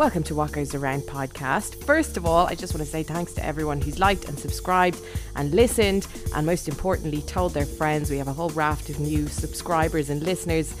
Welcome to What Goes Around podcast. First of all, I just want to say thanks to everyone who's liked and subscribed and listened, and most importantly, told their friends. We have a whole raft of new subscribers and listeners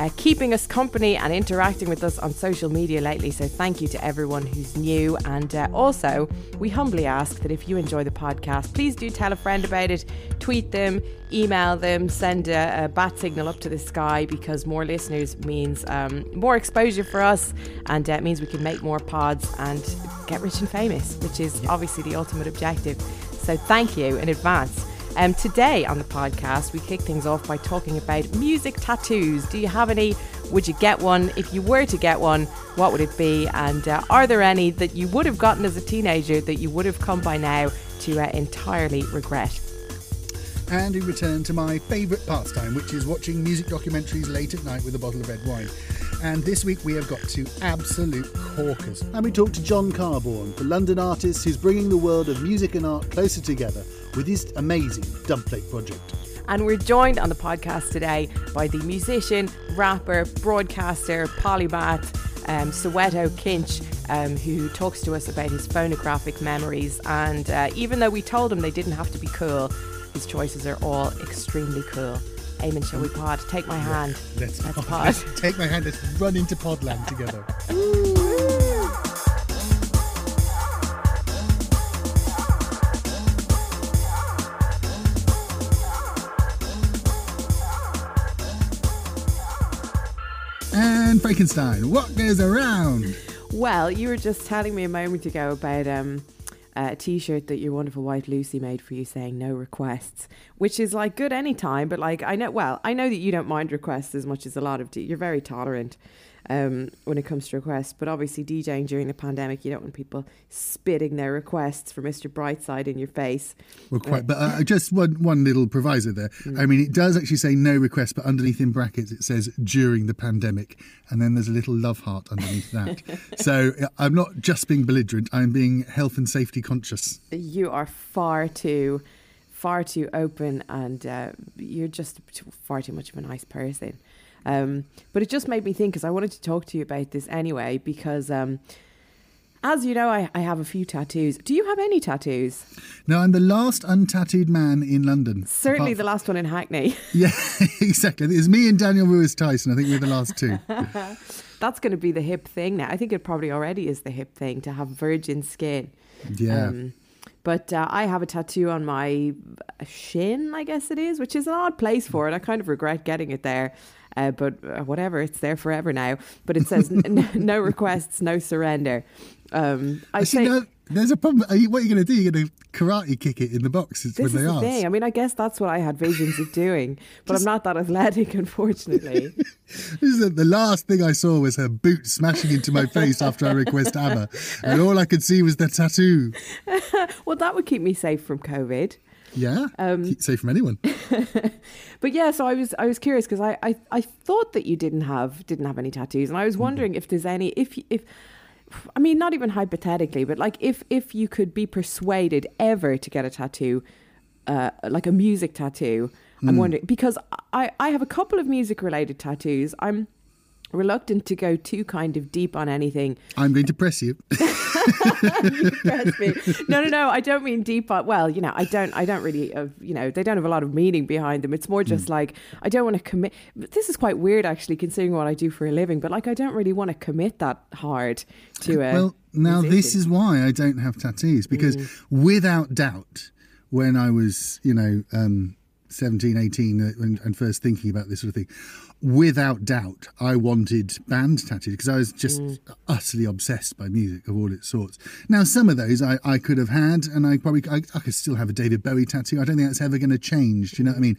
uh, keeping us company and interacting with us on social media lately. So thank you to everyone who's new. And uh, also, we humbly ask that if you enjoy the podcast, please do tell a friend about it, tweet them, email them, send a, a bat signal up to the sky because more listeners means um, more exposure for us and uh, means we can make more pods and get rich and famous, which is obviously the ultimate objective. So thank you in advance. Um, today on the podcast, we kick things off by talking about music tattoos. Do you have any? Would you get one? If you were to get one, what would it be? And uh, are there any that you would have gotten as a teenager that you would have come by now to uh, entirely regret? And we return to my favourite pastime, which is watching music documentaries late at night with a bottle of red wine. And this week we have got two absolute corkers. And we talk to John Carborn, the London artist who's bringing the world of music and art closer together with his amazing dubplate project. And we're joined on the podcast today by the musician, rapper, broadcaster, polymath, um, Soweto Kinch, um, who talks to us about his phonographic memories. And uh, even though we told him they didn't have to be cool, his choices are all extremely cool. Eamon, shall we pod? Take my hand. Let's, Let's pod. pod. Let's take my hand. Let's run into Podland together. and Frankenstein, what goes around? Well, you were just telling me a moment ago about um, a t-shirt that your wonderful wife Lucy made for you saying no requests, which is like good anytime, but like I know well, I know that you don't mind requests as much as a lot of t- you're very tolerant um, when it comes to requests, but obviously DJing during the pandemic, you don't want people spitting their requests for Mr. Brightside in your face. Well, quite, but uh, just one one little proviso there. I mean, it does actually say no requests, but underneath in brackets it says during the pandemic, and then there's a little love heart underneath that. so uh, I'm not just being belligerent; I'm being health and safety conscious. You are far too, far too open, and uh, you're just far too much of a nice person. Um, but it just made me think because I wanted to talk to you about this anyway. Because um, as you know, I, I have a few tattoos. Do you have any tattoos? No, I'm the last untattooed man in London. Certainly the last one in Hackney. Yeah, exactly. It's me and Daniel Lewis Tyson. I think we're the last two. That's going to be the hip thing now. I think it probably already is the hip thing to have virgin skin. Yeah. Um, but uh, I have a tattoo on my shin, I guess it is, which is an odd place for it. I kind of regret getting it there. Uh, but uh, whatever, it's there forever now. But it says n- no requests, no surrender. Um, I See, say no, there's a problem. Are you, what are you going to do? You're going to karate kick it in the box this when is they the ask. thing. I mean, I guess that's what I had visions of doing, but I'm not that athletic, unfortunately. This is the, the last thing I saw was her boot smashing into my face after I request ABBA, and all I could see was the tattoo. well, that would keep me safe from COVID. Yeah, Um, safe from anyone. But yeah, so I was I was curious because I, I I thought that you didn't have didn't have any tattoos, and I was wondering if there's any if if I mean not even hypothetically, but like if if you could be persuaded ever to get a tattoo, uh, like a music tattoo. I'm wondering because I I have a couple of music related tattoos. I'm reluctant to go too kind of deep on anything I'm going to press you. you press me. No, no, no. I don't mean deep. on- Well, you know, I don't. I don't really. Uh, you know, they don't have a lot of meaning behind them. It's more just Hmm. like I don't want to commit. This is quite weird, actually, considering what I do for a living. But like, I don't really want to commit that hard to it. Well, now this is why I don't have tattoos because without doubt, when I was, you know, um, 17, 18 uh, and, and first thinking about this sort of thing, without doubt, I wanted band tattoos because I was just utterly obsessed by music of all its sorts. Now, some of those I, I could have had, and I probably I, I could still have a David Bowie tattoo. I don't think that's ever going to change. Do you know what I mean?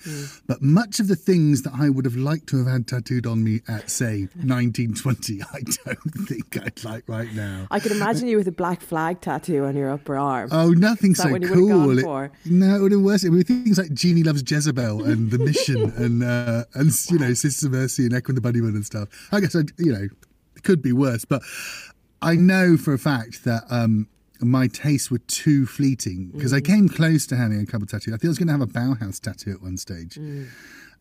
But much of the things that I would have liked to have had tattooed on me at say 1920, I don't think I'd like right now. I could imagine you with a black flag tattoo on your upper arm. Oh, nothing so cool. It- for? no, it would have worse. I mean, things like Gene Loves Jezebel and The Mission and, uh, and you know, Sisters of Mercy and Echo and the Bunnymen and stuff. I guess, I, you know, it could be worse. But I know for a fact that um, my tastes were too fleeting because I came close to having a couple tattoos. I think I was going to have a Bauhaus tattoo at one stage.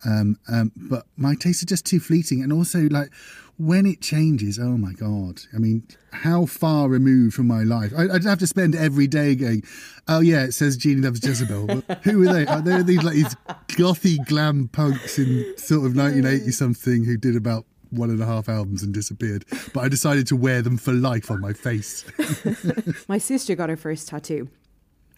Um, um, but my tastes are just too fleeting. And also, like, when it changes, oh my God. I mean, how far removed from my life? I, I'd have to spend every day going, oh, yeah, it says Gene loves Jezebel. But who are they? Are they these, like, these gothy glam punks in sort of 1980 something who did about one and a half albums and disappeared. But I decided to wear them for life on my face. My sister got her first tattoo.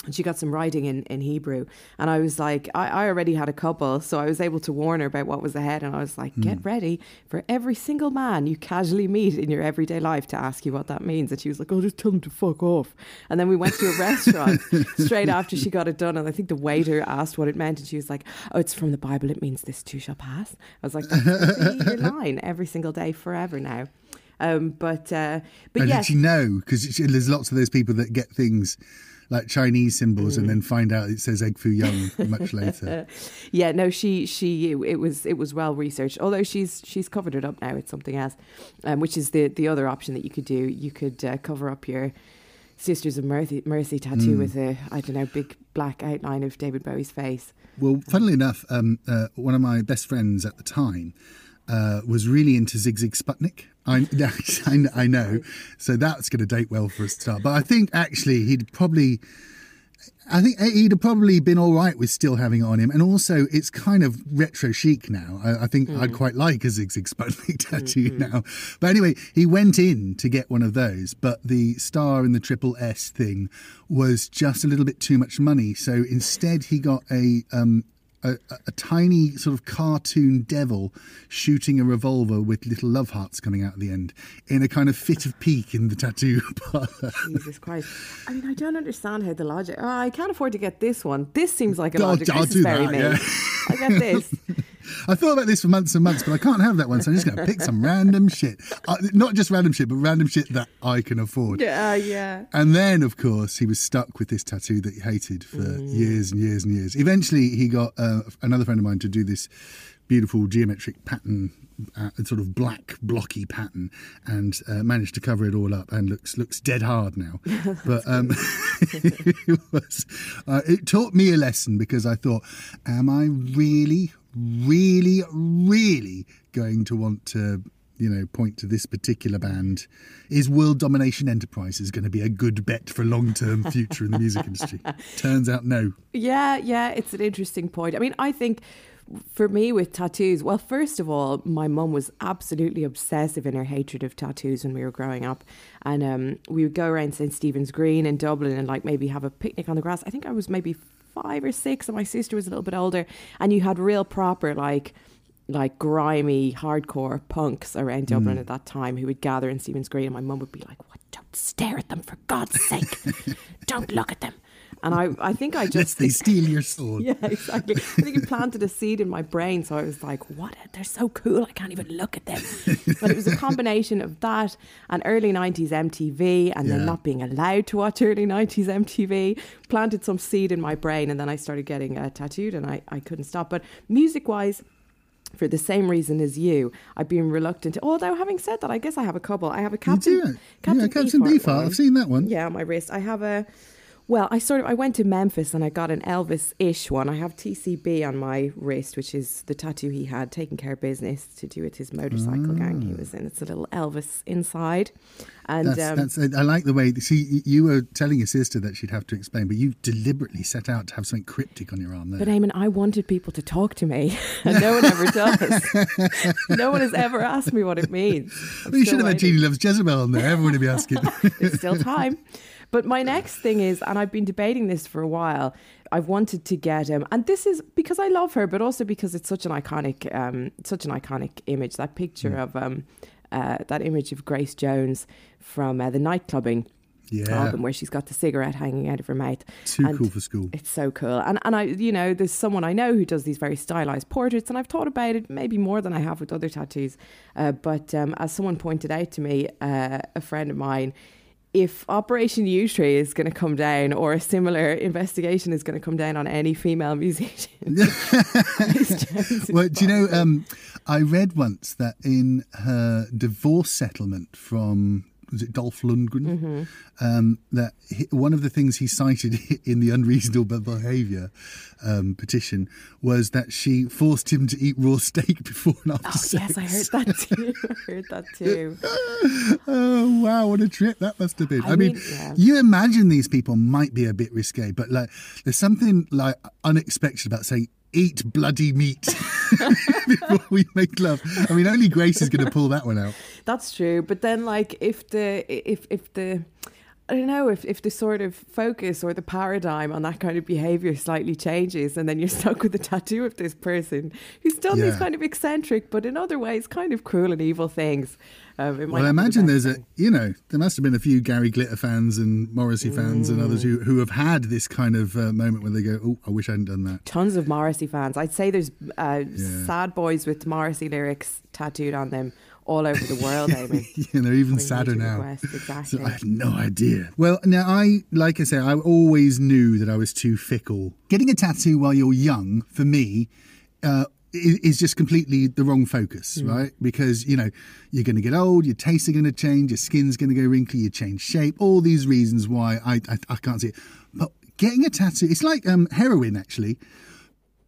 And she got some writing in, in Hebrew. And I was like, I, I already had a couple. So I was able to warn her about what was ahead. And I was like, get ready for every single man you casually meet in your everyday life to ask you what that means. And she was like, oh, just tell them to fuck off. And then we went to a restaurant straight after she got it done. And I think the waiter asked what it meant. And she was like, oh, it's from the Bible. It means this too shall pass. I was like, that's your line every single day forever now. Um, but uh, but And yes, did you know? Because there's lots of those people that get things like Chinese symbols and then find out it says egg foo young much later. yeah no she she it was it was well researched. Although she's she's covered it up now it's something else um, which is the the other option that you could do. You could uh, cover up your sisters of mercy mercy tattoo with a i don't know big black outline of david bowie's face. Well, funnily enough, um, uh, one of my best friends at the time uh, was really into Sigue Sigue Sputnik. I, I, I know, so that's going to date well for a start. But I think actually he'd probably, I think he'd have probably been all right with still having it on him. And also, it's kind of retro chic now. I, I think I'd quite like a Sigue Sigue Sputnik tattoo now. But anyway, he went in to get one of those, but the star in the triple S thing was just a little bit too much money. So instead, he got a um, a, a, tiny sort of cartoon devil shooting a revolver with little love hearts coming out at the end in a kind of fit of pique in the tattoo parlor. jesus christ. I mean i don't understand how the logic oh, i can't afford to get this one. This seems like a logic. I'll this do is very that, me. yeah. i get this I thought about this for months and months, but I can't have that one, so I'm just going to pick some random shit. Uh, not just random shit, but random shit that I can afford. yeah yeah And then, of course, he was stuck with this tattoo that he hated for years and years and years. Eventually, he got uh, another friend of mine to do this beautiful geometric pattern, uh, sort of black blocky pattern, and uh, managed to cover it all up and looks looks dead hard now. but um, it was uh, it taught me a lesson because I thought, am I really, really, really going to want to? you know, point to this particular band. Is World Domination Enterprises going to be a good bet for long term future in the music industry? Turns out, no. Yeah, yeah, it's an interesting point. I mean, I think for me with tattoos, well, first of all, my mum was absolutely obsessive in her hatred of tattoos when we were growing up. And um, we would go around St. Stephen's Green in Dublin and like maybe have a picnic on the grass. I think I was maybe five or six, and my sister was a little bit older. And you had real proper, like, like grimy hardcore punks around Dublin hmm. at that time who would gather in Stephen's Green and my mum would be like, What don't stare at them for God's sake. don't look at them. And I, I think I just they steal your soul. yeah, exactly. I think it planted a seed in my brain. So I was like, what? They're so cool. I can't even look at them. but it was a combination of that and early 90s MTV and then not being allowed to watch early 90s MTV planted some seed in my brain. And then I started getting uh, tattooed and I, I couldn't stop. But music wise, for the same reason as you, I've been reluctant. Although, having said that, I guess I have a couple. I have a Captain, it. yeah, Captain Beefheart Beefheart. I've seen that one. Yeah, on my wrist. I have a. Well, I sort of I went to Memphis and I got an Elvis-ish one. I have TCB on my wrist, which is the tattoo he had, taking care of business to do with his motorcycle gang he was in. It's a little Elvis inside, and. That's, um, that's, I like the way. See, you were telling your sister that she'd have to explain, but you deliberately set out to have something cryptic on your arm there. But Eamon, I wanted people to talk to me, and no one ever does. no one has ever asked me what it means. Well, you should have had. Gene Loves Jezebel on there. Everyone would be asking. There's still time. But my next thing is, and I've been debating this for a while. I've wanted to get him, and this is because I love her, but also because it's such an iconic, um, such an iconic image. That picture Mm. of um, uh, that image of Grace Jones from uh, the nightclubbing Yeah. album, where she's got the cigarette hanging out of her mouth. Too And cool for school. It's so cool. And and I you know, there's someone I know who does these very stylized portraits and I've thought about it maybe more than I have with other tattoos. Uh, but um, as someone pointed out to me, uh, a friend of mine, if Operation Yewtree is going to come down or a similar investigation is going to come down on any female musician, Grace Jones is Well, do you know? Um, I read once that in her divorce settlement from was it Dolph Lundgren? Mm-hmm. Um, that he, one of the things he cited in the unreasonable behaviour um, petition was that she forced him to eat raw steak before and after Oh, sex. yes, I heard that too. I heard that too. oh wow, what a trip that must have been. I, I mean, mean, yeah. you imagine these people might be a bit risque, but like there's something like unexpected about saying eat bloody meat before we make love. I mean, only Grace is going to pull that one out. That's true. But then, like, if the if if the I don't know if, if the sort of focus or the paradigm on that kind of behavior slightly changes, and then you're stuck with the tattoo of this person who's done these kind of eccentric, but in other ways, kind of cruel and evil things. Um, it might Well, I imagine there's a, you know, there must have been a few Gary Glitter fans and Morrissey fans and others who, who have had this kind of uh, moment where they go, oh, I wish I hadn't done that. tons of Morrissey fans. I'd say there's uh, Yeah. sad boys with Morrissey lyrics tattooed on them all over the world, Amy. Yeah, they're even sadder now. request, So Exactly. I had no idea. Well, now I, like I say, I always knew that I was too fickle. Getting a tattoo while you're young, for me, uh, is just completely the wrong focus, right? Because you know you're going to get old, your tastes are going to change, your skin's going to go wrinkly, you change shape. All these reasons why I, I I can't see it. But getting a tattoo, it's like um, heroin actually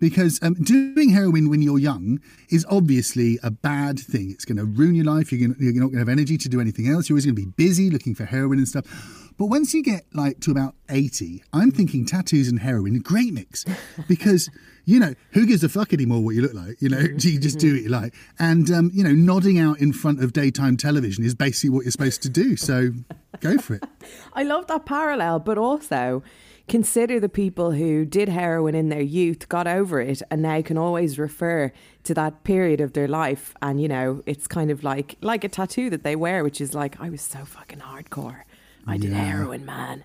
because um, doing heroin when you're young is obviously a bad thing. It's going to ruin your life. You're, gonna, you're not going to have energy to do anything else. You're always going to be busy looking for heroin and stuff. But once you get like to about 80, I'm thinking tattoos and heroin, a great mix. Because, you know, who gives a fuck anymore what you look like? You know, you just do what you like. And, um, you know, nodding out in front of daytime television is basically what you're supposed to do. So go for it. I love that parallel, but also consider the people who did heroin in their youth, got over it, and now can always refer to that period of their life. And you know, it's kind of like like a tattoo that they wear, which is like, I was so fucking hardcore. I did Yeah. heroin, man.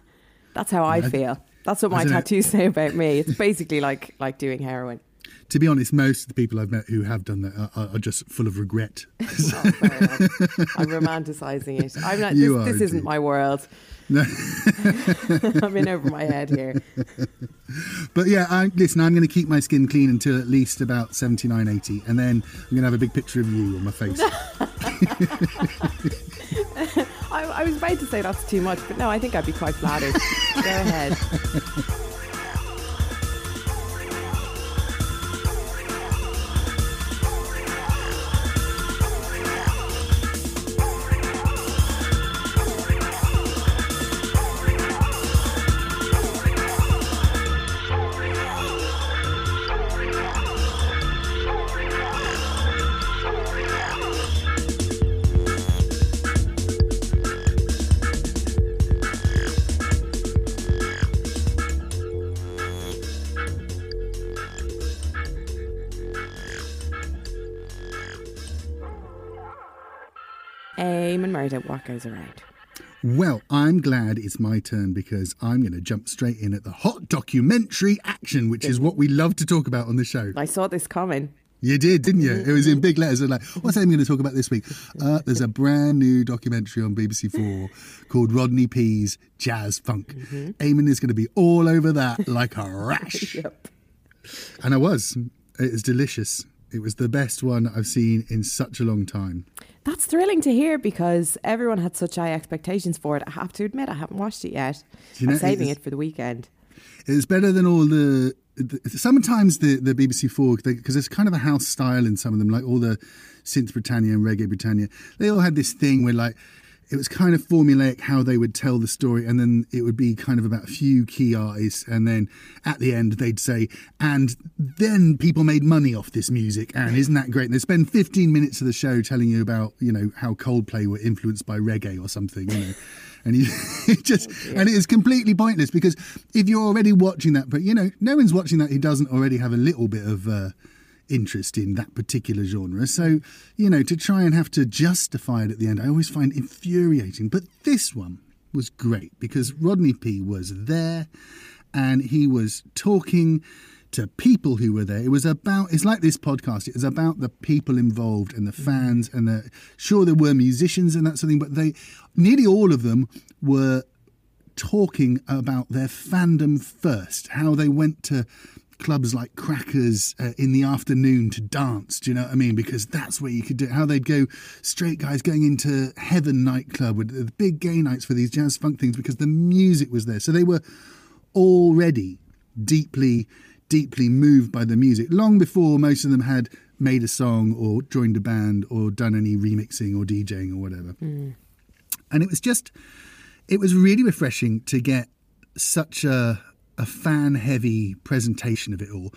That's how I feel. That's what my tattoos say about me. It's basically like like doing heroin. To be honest, most of the people I've met who have done that are, are- just full of regret. Oh. I'm romanticizing it. I'm not. You this, are this isn't my world. Mm-hmm. I'm in over my head here. But yeah, I, listen, I'm going to keep my skin clean until at least about 79, 80, and then I'm going to have a big picture of you on my face. I, I was about to say that's too much, but no, I think I'd be quite flattered. Go ahead. Eamon Murder, what goes around? well, I'm glad it's my turn because I'm going to jump straight in at the hot documentary action, which is what we love to talk about on the show. I saw this coming. You did, didn't you? It was in big letters. and Like, what's Amy going to talk about this week? Uh, there's a brand new documentary on BBC Four called Rodney P's Jazz Funk. Eamon is going to be all over that like a rash. Yep. And I was. It was delicious. It was the best one I've seen in such a long time. That's thrilling to hear because everyone had such high expectations for it. I have to admit, I haven't watched it yet. You know, I'm saving it for the weekend. It's better than all the. the sometimes the, the BBC Four, because there's kind of a house style in some of them, like all the Synth Britannia and Reggae Britannia. They all had this thing where, like, it was kind of formulaic how they would tell the story, and then it would be kind of about a few key artists, and then at the end they'd say, and then people made money off this music, and isn't that great? And they spend 15 minutes of the show telling you about, you know, how Coldplay were influenced by reggae or something, you know. And you it just and it is completely pointless because if you're already watching that, but you know, no one's watching that who doesn't already have a little bit of uh, interest in that particular genre. So, you know, to try and have to justify it at the end, I always find infuriating. But this one was great because Rodney P was there and he was talking to people who were there. It was about, it's like this podcast, it was about the people involved and the mm-hmm. fans and the, sure, there were musicians and that sort of thing, but they, nearly all of them were talking about their fandom first, how they went to clubs like Crackers uh, in the afternoon to dance. Do you know what I mean? Because that's where you could do it. How they'd go straight guys going into Heaven nightclub with the big gay nights for these jazz funk things because the music was there. So they were already deeply, deeply moved by the music long before most of them had made a song or joined a band or done any remixing or DJing or whatever. Mm. And it was just, it was really refreshing to get such a a fan heavy presentation of it all.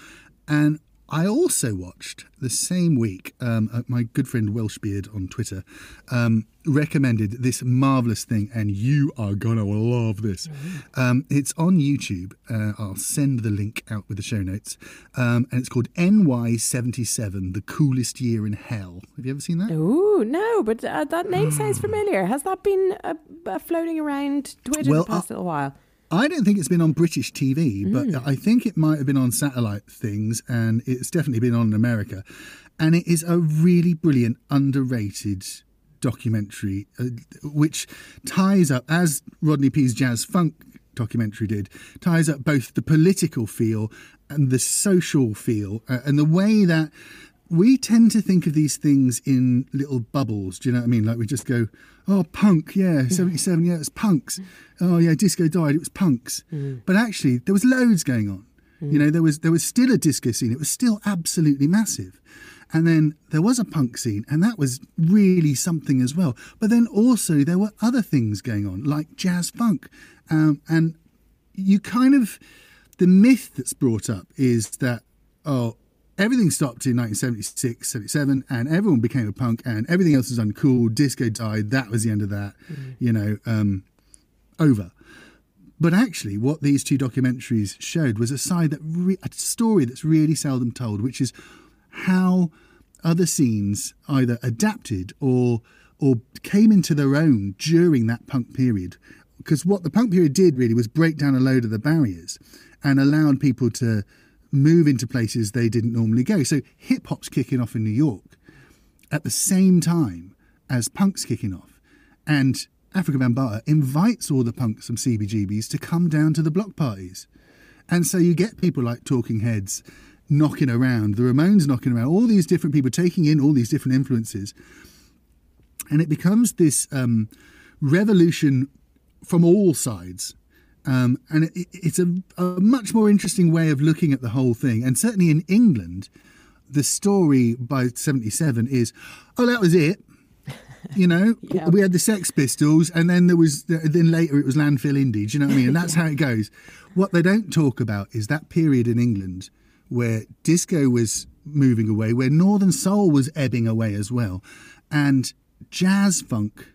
And I also watched the same week, um, uh, my good friend Welshbeard on Twitter um, recommended this marvelous thing, and you are gonna love this. Mm-hmm. Um, it's on YouTube. Uh, I'll send the link out with the show notes. Um, and it's called NY77, The Coolest Year in Hell. Have you ever seen that? Oh, no, but uh, that name sounds familiar. Has that been uh, uh, floating around Twitter well, the past little while? I don't think it's been on British TV, but mm. I think it might have been on satellite things, and it's definitely been on in America. And it is a really brilliant, underrated documentary, uh, which ties up, as Rodney P's Jazz Funk documentary did, ties up both the political feel and the social feel, uh, and the way that we tend to think of these things in little bubbles. Do you know what I mean? Like we just go, oh, punk, yeah, 77, yeah, it's punks. Oh, yeah, disco died, it was punks. Mm. But actually, there was loads going on. Mm. You know, there was there was still a disco scene. It was still absolutely massive. And then there was a punk scene, and that was really something as well. But then also there were other things going on, like jazz funk. Um, and you kind of, the myth that's brought up is that, oh, everything stopped in 1976, 77, and everyone became a punk, and everything else was uncool. Disco died. That was the end of that. Mm. You know, um, over. But actually, what these two documentaries showed was a side that re- a story that's really seldom told, which is how other scenes either adapted or or came into their own during that punk period. Because what the punk period did really was break down a load of the barriers and allowed people to move into places they didn't normally go. So hip hop's kicking off in New York at the same time as punk's kicking off. And Afrika Bambaataa invites all the punks from CBGBs to come down to the block parties. And so you get people like Talking Heads knocking around, the Ramones knocking around, all these different people taking in all these different influences. And it becomes this um, revolution from all sides um, and it, it's a, a, much more interesting way of looking at the whole thing. And certainly in England, the story by 77 is, oh, that was it. You know, yeah. we had the Sex Pistols, and then there was, then later it was Landfill Indie. Do you know what I mean? And that's yeah. how it goes. What they don't talk about is that period in England where disco was moving away, where Northern Soul was ebbing away as well. And jazz funk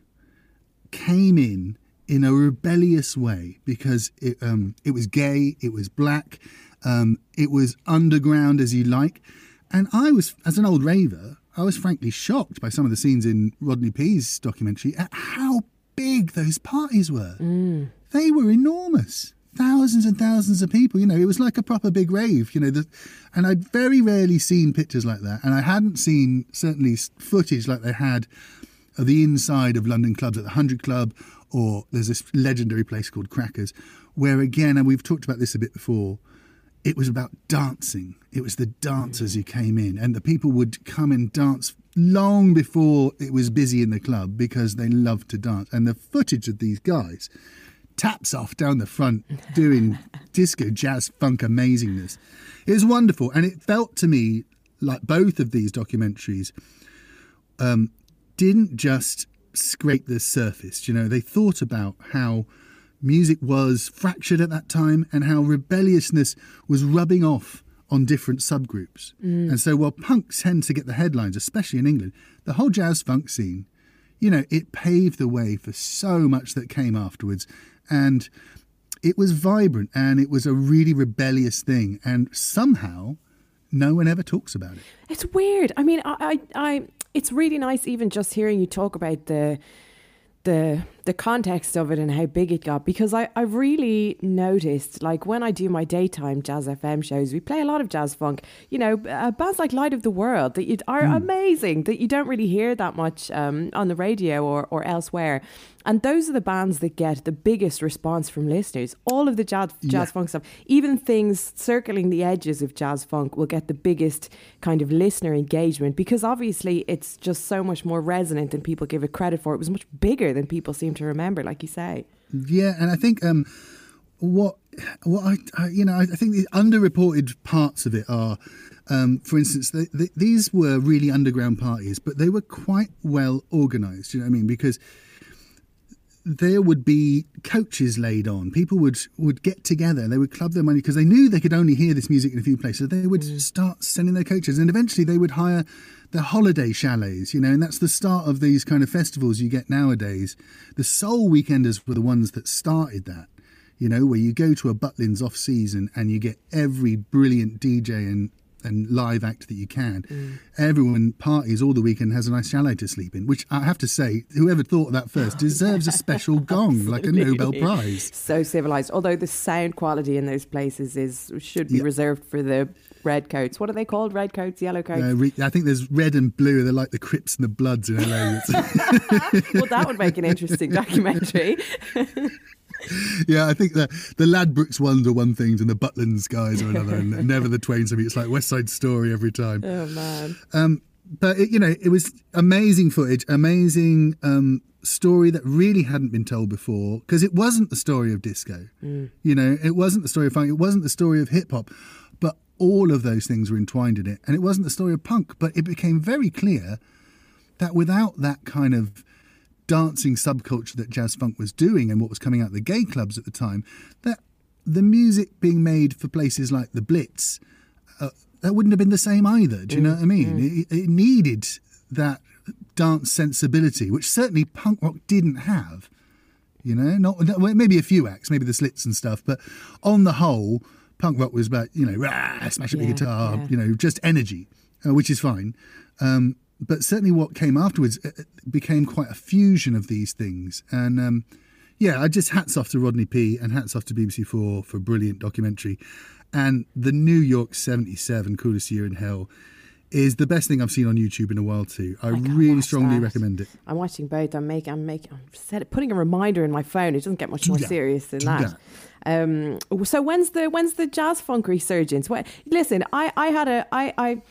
came in in a rebellious way because it, um, it was gay, it was black, um, it was underground as you like. And I was, as an old raver, I was frankly shocked by some of the scenes in Rodney P's documentary at how big those parties were. Mm. They were enormous. Thousands and thousands of people, you know, it was like a proper big rave, you know. The, and I'd very rarely seen pictures like that. And I hadn't seen certainly footage like they had of the inside of London clubs at the 100 Club or there's this legendary place called Crackers, where again, and we've talked about this a bit before, it was about dancing. It was the dancers who came in, and the people would come and dance long before it was busy in the club because they loved to dance. And the footage of these guys, taps off down the front, doing disco, jazz, funk amazingness. It was wonderful, and it felt to me like both of these documentaries um, didn't just scrape the surface. You know, they thought about how music was fractured at that time and how rebelliousness was rubbing off on different subgroups. Mm. And so while punk tends to get the headlines, especially in England, the whole jazz funk scene, you know, it paved the way for so much that came afterwards. And it was vibrant and it was a really rebellious thing. And somehow no one ever talks about it. It's weird. I mean, I, I, I it's really nice even just hearing you talk about the the the context of it and how big it got because I, I really noticed like when I do my daytime jazz FM shows we play a lot of jazz funk you know uh, bands like Light of the World that you, are mm. amazing that you don't really hear that much um, on the radio or, or elsewhere and those are the bands that get the biggest response from listeners. All of the jazz, jazz yeah. funk stuff, even things circling the edges of jazz funk, will get the biggest kind of listener engagement because obviously it's just so much more resonant than people give it credit for. It was much bigger than people seem to remember, like you say. Yeah, and I think um, what what I, I, you know I think the underreported parts of it are. Um, for instance, they, they, these were really underground parties, but they were quite well organised. You know what I mean? Because there would be coaches laid on. People would would get together. They would club their money because they knew they could only hear this music in a few places. They would mm. start sending their coaches, and eventually they would hire the holiday chalets. You know, and that's the start of these kind of festivals you get nowadays. The Soul Weekenders were the ones that started that. You know, where you go to a Butlins off season and you get every brilliant DJ and and live act that you can. Mm. Everyone parties all the weekend, has a nice chalet to sleep in, which I have to say, whoever thought of that first deserves a special gong, like a Nobel Prize. So civilized. Although the sound quality in those places is should be yeah. reserved for the red coats. What are they called? Red coats, yellow coats? Uh, re- I think there's red and blue. They're like the Crips and the Bloods in LA. well, that would make an interesting documentary. yeah, I think the the Ladbrokes ones are one thing and the Butlins guys are another, and never the Twain something. It's like West Side Story every time. Oh man. Um, but it, you know, it was amazing footage, amazing um, story that really hadn't been told before because it wasn't the story of disco. Mm. You know, it wasn't the story of funk. It wasn't the story of hip hop, all of those things were entwined in it, and it wasn't the story of punk. But it became very clear that without that kind of dancing subculture that jazz funk was doing and what was coming out of the gay clubs at the time, that the music being made for places like the Blitz, uh, that wouldn't have been the same either. Do you mm, know what I mean? Mm. It, it, needed that dance sensibility, which certainly punk rock didn't have. You know, not well, maybe a few acts, maybe the Slits and stuff, but on the whole, punk rock was about you know rah, smash up yeah, the guitar, yeah. you know, just energy, uh, which is fine. Um, but certainly what came afterwards uh, uh, became quite a fusion of these things. And um, yeah, I just hats off to Rodney P and hats off to BBC Four for a brilliant documentary. And the New York 77, Coolest Year in Hell, is the best thing I've seen on YouTube in a while too. I, I really strongly that. recommend it. I'm watching both. I'm making, I'm making, I'm set, putting a reminder in my phone. It doesn't get much Do more that. serious than Do that. that. Um, so when's the when's the jazz funk resurgence? What, listen, I I had a I I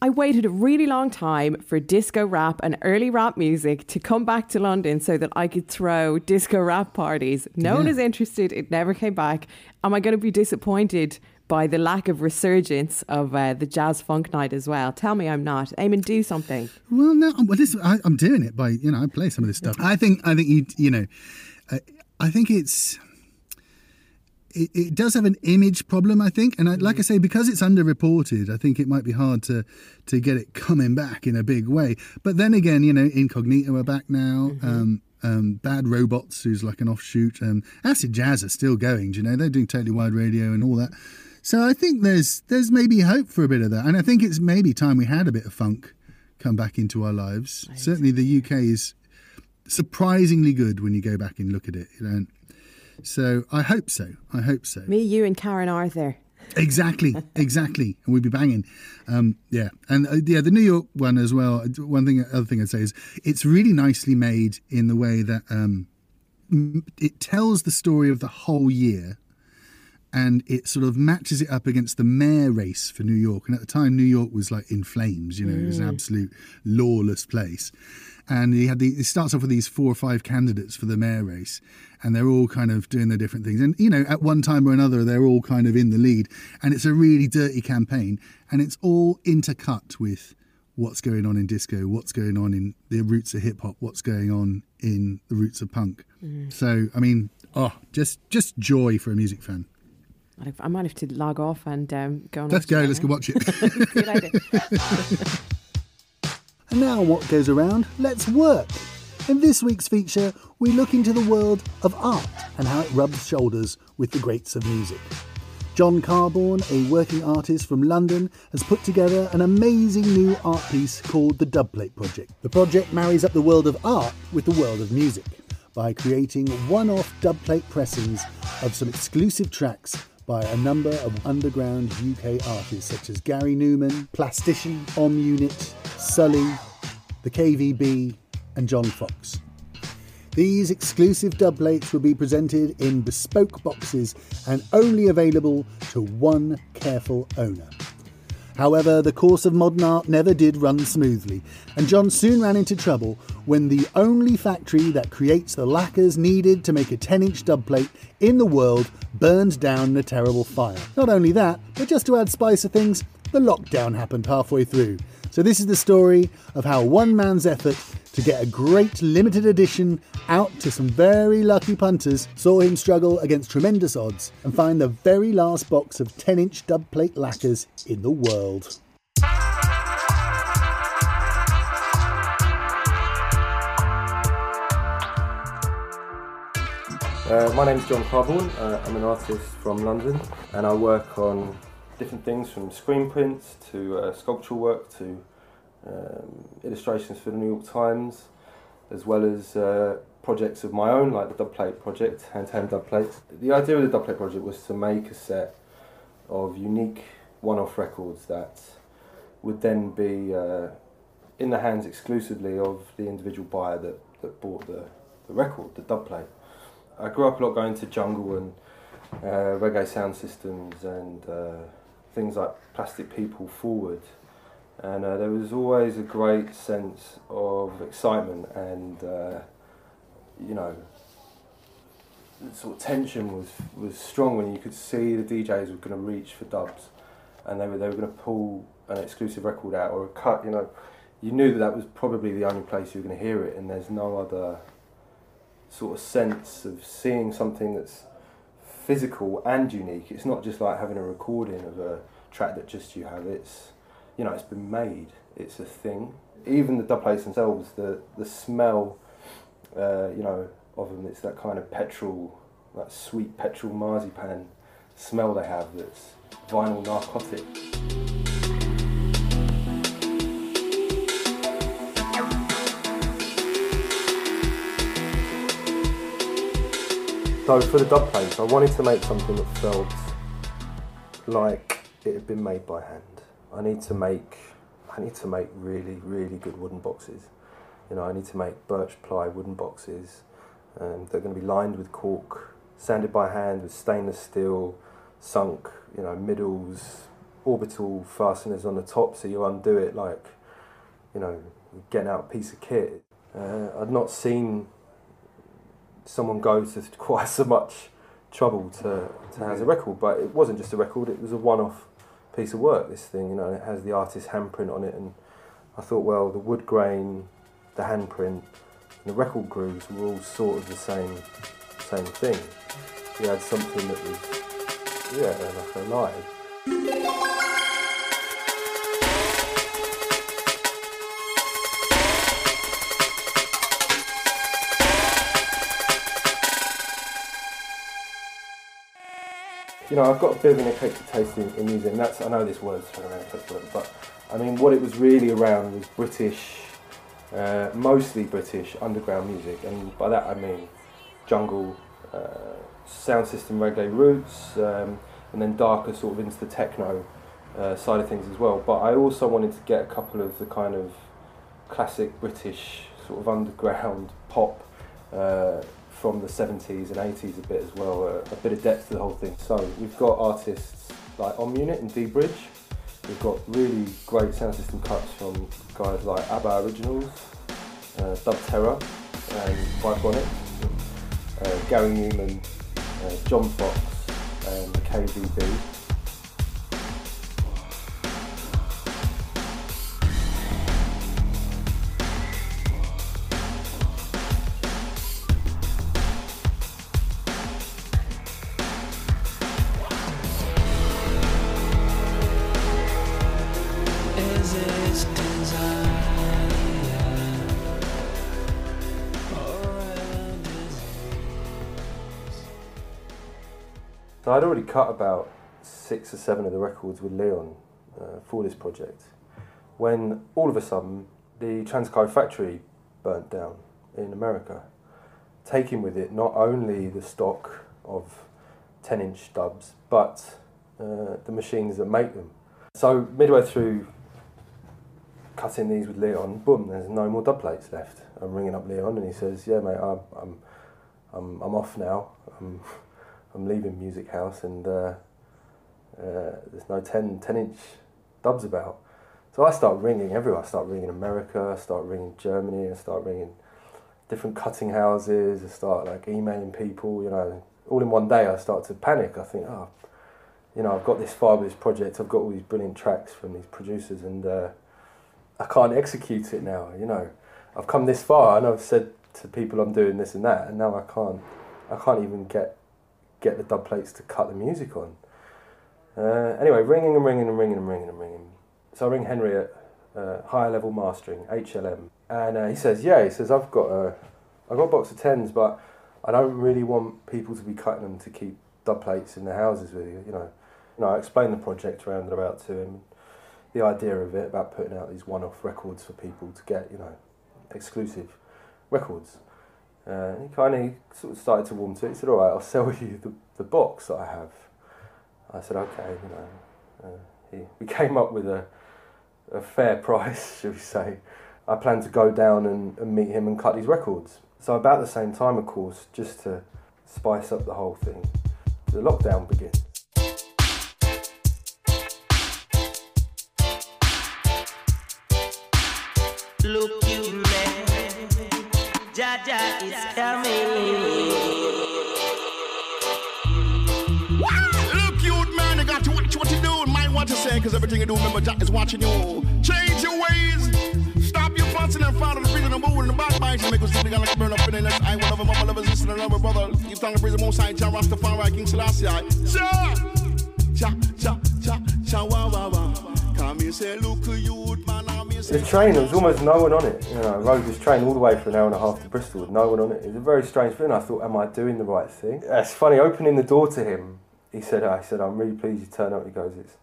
I waited a really long time for disco rap and early rap music to come back to London so that I could throw disco rap parties. No yeah. one is interested. It never came back. Am I going to be disappointed by the lack of resurgence of uh, the jazz funk night as well? Tell me I'm not. Eamon, do something. Well, no, well, this, I, am doing it by you know I play some of this stuff. I think I think you you know, I, I think it's it, it, does have an image problem, I think, and I, like I say, because it's underreported, I think it might be hard to to get it coming back in a big way. But then again, you know, Incognito are back now. Mm-hmm. Um, um, Bad Robots, who's like an offshoot. Um, Acid Jazz are still going. You know, they're doing Totally Wired Radio and all that. So I think there's there's maybe hope for a bit of that, and I think it's maybe time we had a bit of funk come back into our lives. Certainly, the UK is surprisingly good when you go back and look at it. You know, so I hope so. I hope so. Me, you, and Karen Arthur. Exactly, exactly, and we'd be banging. Um, yeah, and uh, yeah, the New York one as well. One thing, other thing I'd say is it's really nicely made in the way that um, it tells the story of the whole year, and it sort of matches it up against the mayor race for New York. And at the time, New York was like in flames. You know, mm. it was an mm. absolute lawless place and he had the it starts off with these four or five candidates for the mayor race and they're all kind of doing their different things and you know at one time or another they're all kind of in the lead and it's a really dirty campaign and it's all intercut with what's going on in disco what's going on in the roots of hip hop what's going on in the roots of punk mm. so i mean oh just just joy for a music fan I might have to log off and um, go. On. Let's go. Let's go watch it. And now, what goes around, let's work. In this week's feature, we look into the world of art and how it rubs shoulders with the greats of music. John Carborn, a working artist from London, has put together an amazing new art piece called the Dubplate Project. The project marries up the world of art with the world of music. by creating one off dubplate pressings of some exclusive tracks by a number of underground UK artists such as Gary Numan, Plastician, Om Unit, Sully, the KVB, and John Foxx. These exclusive dubplates will be presented in bespoke boxes and only available to one careful owner. However, the course of modern art never did run smoothly, and John soon ran into trouble when the only factory that creates the lacquers needed to make a 10 inch dubplate in the world burned down in a terrible fire. Not only that, but just to add spice to things, the lockdown happened halfway through. So, this is the story of how one man's effort to get a great limited edition out to some very lucky punters saw him struggle against tremendous odds and find the very last box of 10 inch dubplate lacquers in the world. Uh, my name is John Carborn. Uh, I'm an artist from London and I work on different things from screen prints to uh, sculptural work to um, illustrations for the New York Times, as well as uh, projects of my own, like the dubplate project, hand-to-hand dubplate. The idea of the dubplate project was to make a set of unique one-off records that would then be uh, in the hands exclusively of the individual buyer that, that bought the, the record, the dubplate. I grew up a lot going to jungle and uh, reggae sound systems and uh, things like Plastic People Forward. And uh, there was always a great sense of excitement and uh, you know sort of tension was was strong when you could see the DJs were going to reach for dubs and they were they were going to pull an exclusive record out or a cut you know. You knew that that was probably the only place you were going to hear it and there's no other sort of sense of seeing something that's physical and unique it's not just like having a recording of a track that just you have it's you know, it's been made. It's a thing. Even the dubplates themselves, the the smell, uh, you know, of them. It's that kind of petrol, that sweet petrol marzipan smell they have. That's vinyl narcotic. So for the dubplates, I wanted to make something that felt like it had been made by hand. I need to make I need to make really really good wooden boxes. You know, I need to make birch ply wooden boxes. Um, they're going to be lined with cork, sanded by hand with stainless steel, sunk, you know, middles, orbital fasteners on the top, so you undo it like, you know, getting out a piece of kit. Uh, I'd not seen someone go to quite so much trouble to, to have a record, but it wasn't just a record, it was a one off piece of work. This thing, you know, it has the artist's handprint on it, and I thought, well, the wood grain, the handprint, and the record grooves were all sort of the same, same thing. We had something that was, yeah, like alive. You know, I've got a bit of an eclectic taste in, in music, and that's I know this word's thrown around, but I mean, what it was really around was British, uh, mostly British underground music, and by that I mean jungle, uh, sound system, reggae roots, um, and then darker sort of into the techno uh, side of things as well. But I also wanted to get a couple of the kind of classic British sort of underground pop uh, from the 70s and 80s a bit as well, a, a bit of depth to the whole thing. So we've got artists like Om Unit and D-Bridge. We've got really great sound system cuts from guys like ABBA Originals, uh, Dub Terror and Biconic, uh, Gary Numan, uh, John Foxx, and KVB. So I'd already cut about six or seven of the records with Leon uh, for this project when all of a sudden the Transco factory burnt down in America. taking with it not only the stock of 10 inch dubs, but uh, the machines that make them. So, midway through cutting these with Leon, boom, there's no more dub plates left. I'm ringing up Leon and he says, Yeah, mate, I'm, I'm, I'm, I'm off now. I'm, I'm leaving Music House and uh, uh, there's no 10, 10 inch dubs about. So I start ringing everywhere. I start ringing America, I start ringing Germany, I start ringing different cutting houses, I start like emailing people, you know. All in one day I start to panic. I think, oh, you know, I've got this far with this project, I've got all these brilliant tracks from these producers and uh, I can't execute it now, you know. I've come this far and I've said to people I'm doing this and that and now I can't I can't even get get the dub plates to cut the music on. Uh, anyway, ringing and ringing and ringing and ringing and ringing. So I ring Henry at uh, higher level mastering, HLM, and uh, he says, "Yeah," he says, "I've got a, I've got a box of tens, but I don't really want people to be cutting them to keep dub plates in their houses with you, you know." You know, I explained the project around and about to him, the idea of it about putting out these one-off records for people to get, you know, exclusive records. Uh, and he kind of sort of started to warm to it. He said, "All right, I'll sell you the, the box that I have." I said, "Okay," you know. Uh, he, we came up with a a fair price, should we say. I plan to go down and, and meet him and cut these records. So about the same time, of course, just to spice up the whole thing, the lockdown begins. Is coming. Look, man, you got to watch what you do mind what you say, because everything you do, remember, Jack is watching you. Change your ways. Stop your fussing and follow the freedom the mood and the backbite. You make us think like burn up in the next eye. One of them, my lovers, sister, and other brother. Keep telling the prison, most side, Jah Rastafari, King Selassie. Jah, Jah, Jah, Jah, Jah, wah, wah, wah. Come here, say, look, you man, The train, there was almost no one on it. You know, I rode this train all the way for an hour and a half to Bristol with no one on it. It was a very strange feeling. I thought, am I doing the right thing? It's funny, opening the door to him, he said, I said, I'm really pleased you turned up. He goes, it's,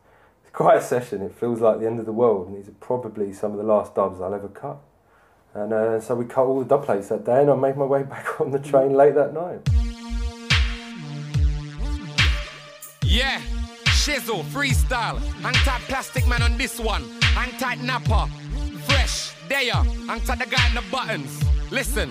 it's quite a session. It feels like the end of the world. And these are probably some of the last dubs I'll ever cut. And uh, so we cut all the dub plates that day and I made my way back on the train late that night. Yeah, Shizzle, freestyle. Hang tight plastic man on this one. Hang tight napper. There. Hang tight the guy in the buttons. Listen.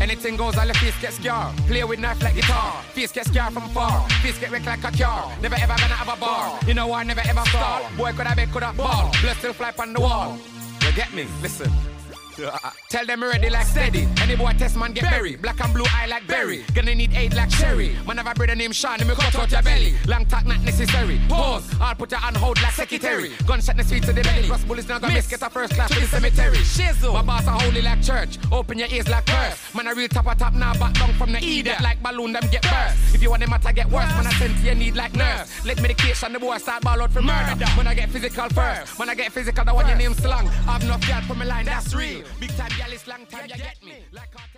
Anything goes, all the face get scarred. Play with knife like guitar. Face get scarred from far. Face get wrecked like a car. Never ever gonna have a bar. You know I never ever stall. Boy could I been could have ball. Blood still fly on the wall. You get me? Listen. Tell them ready like steady. Any boy test man get buried. Black and blue eye like berry. Gonna need aid like Sherry. Man have a brother named Sean, me cut out your belly. Long talk not necessary. Pause. I'll put your on hold like secretary. Gunshot the sweet to the belly. Cross bullets now gonna miss. Get a first class to the cemetery. Shizzle. My boss a holy like church. Open your ears like purse. Man a real top of top now back down from the E that like balloon them get burst. If you want them matter get worse, man I send to your need like nurse. Let medication the boy start ball out for murder. When I get physical first. When I get physical, the one your name slang. I've no fear from a line that's real. Big time gal is long time, you get me.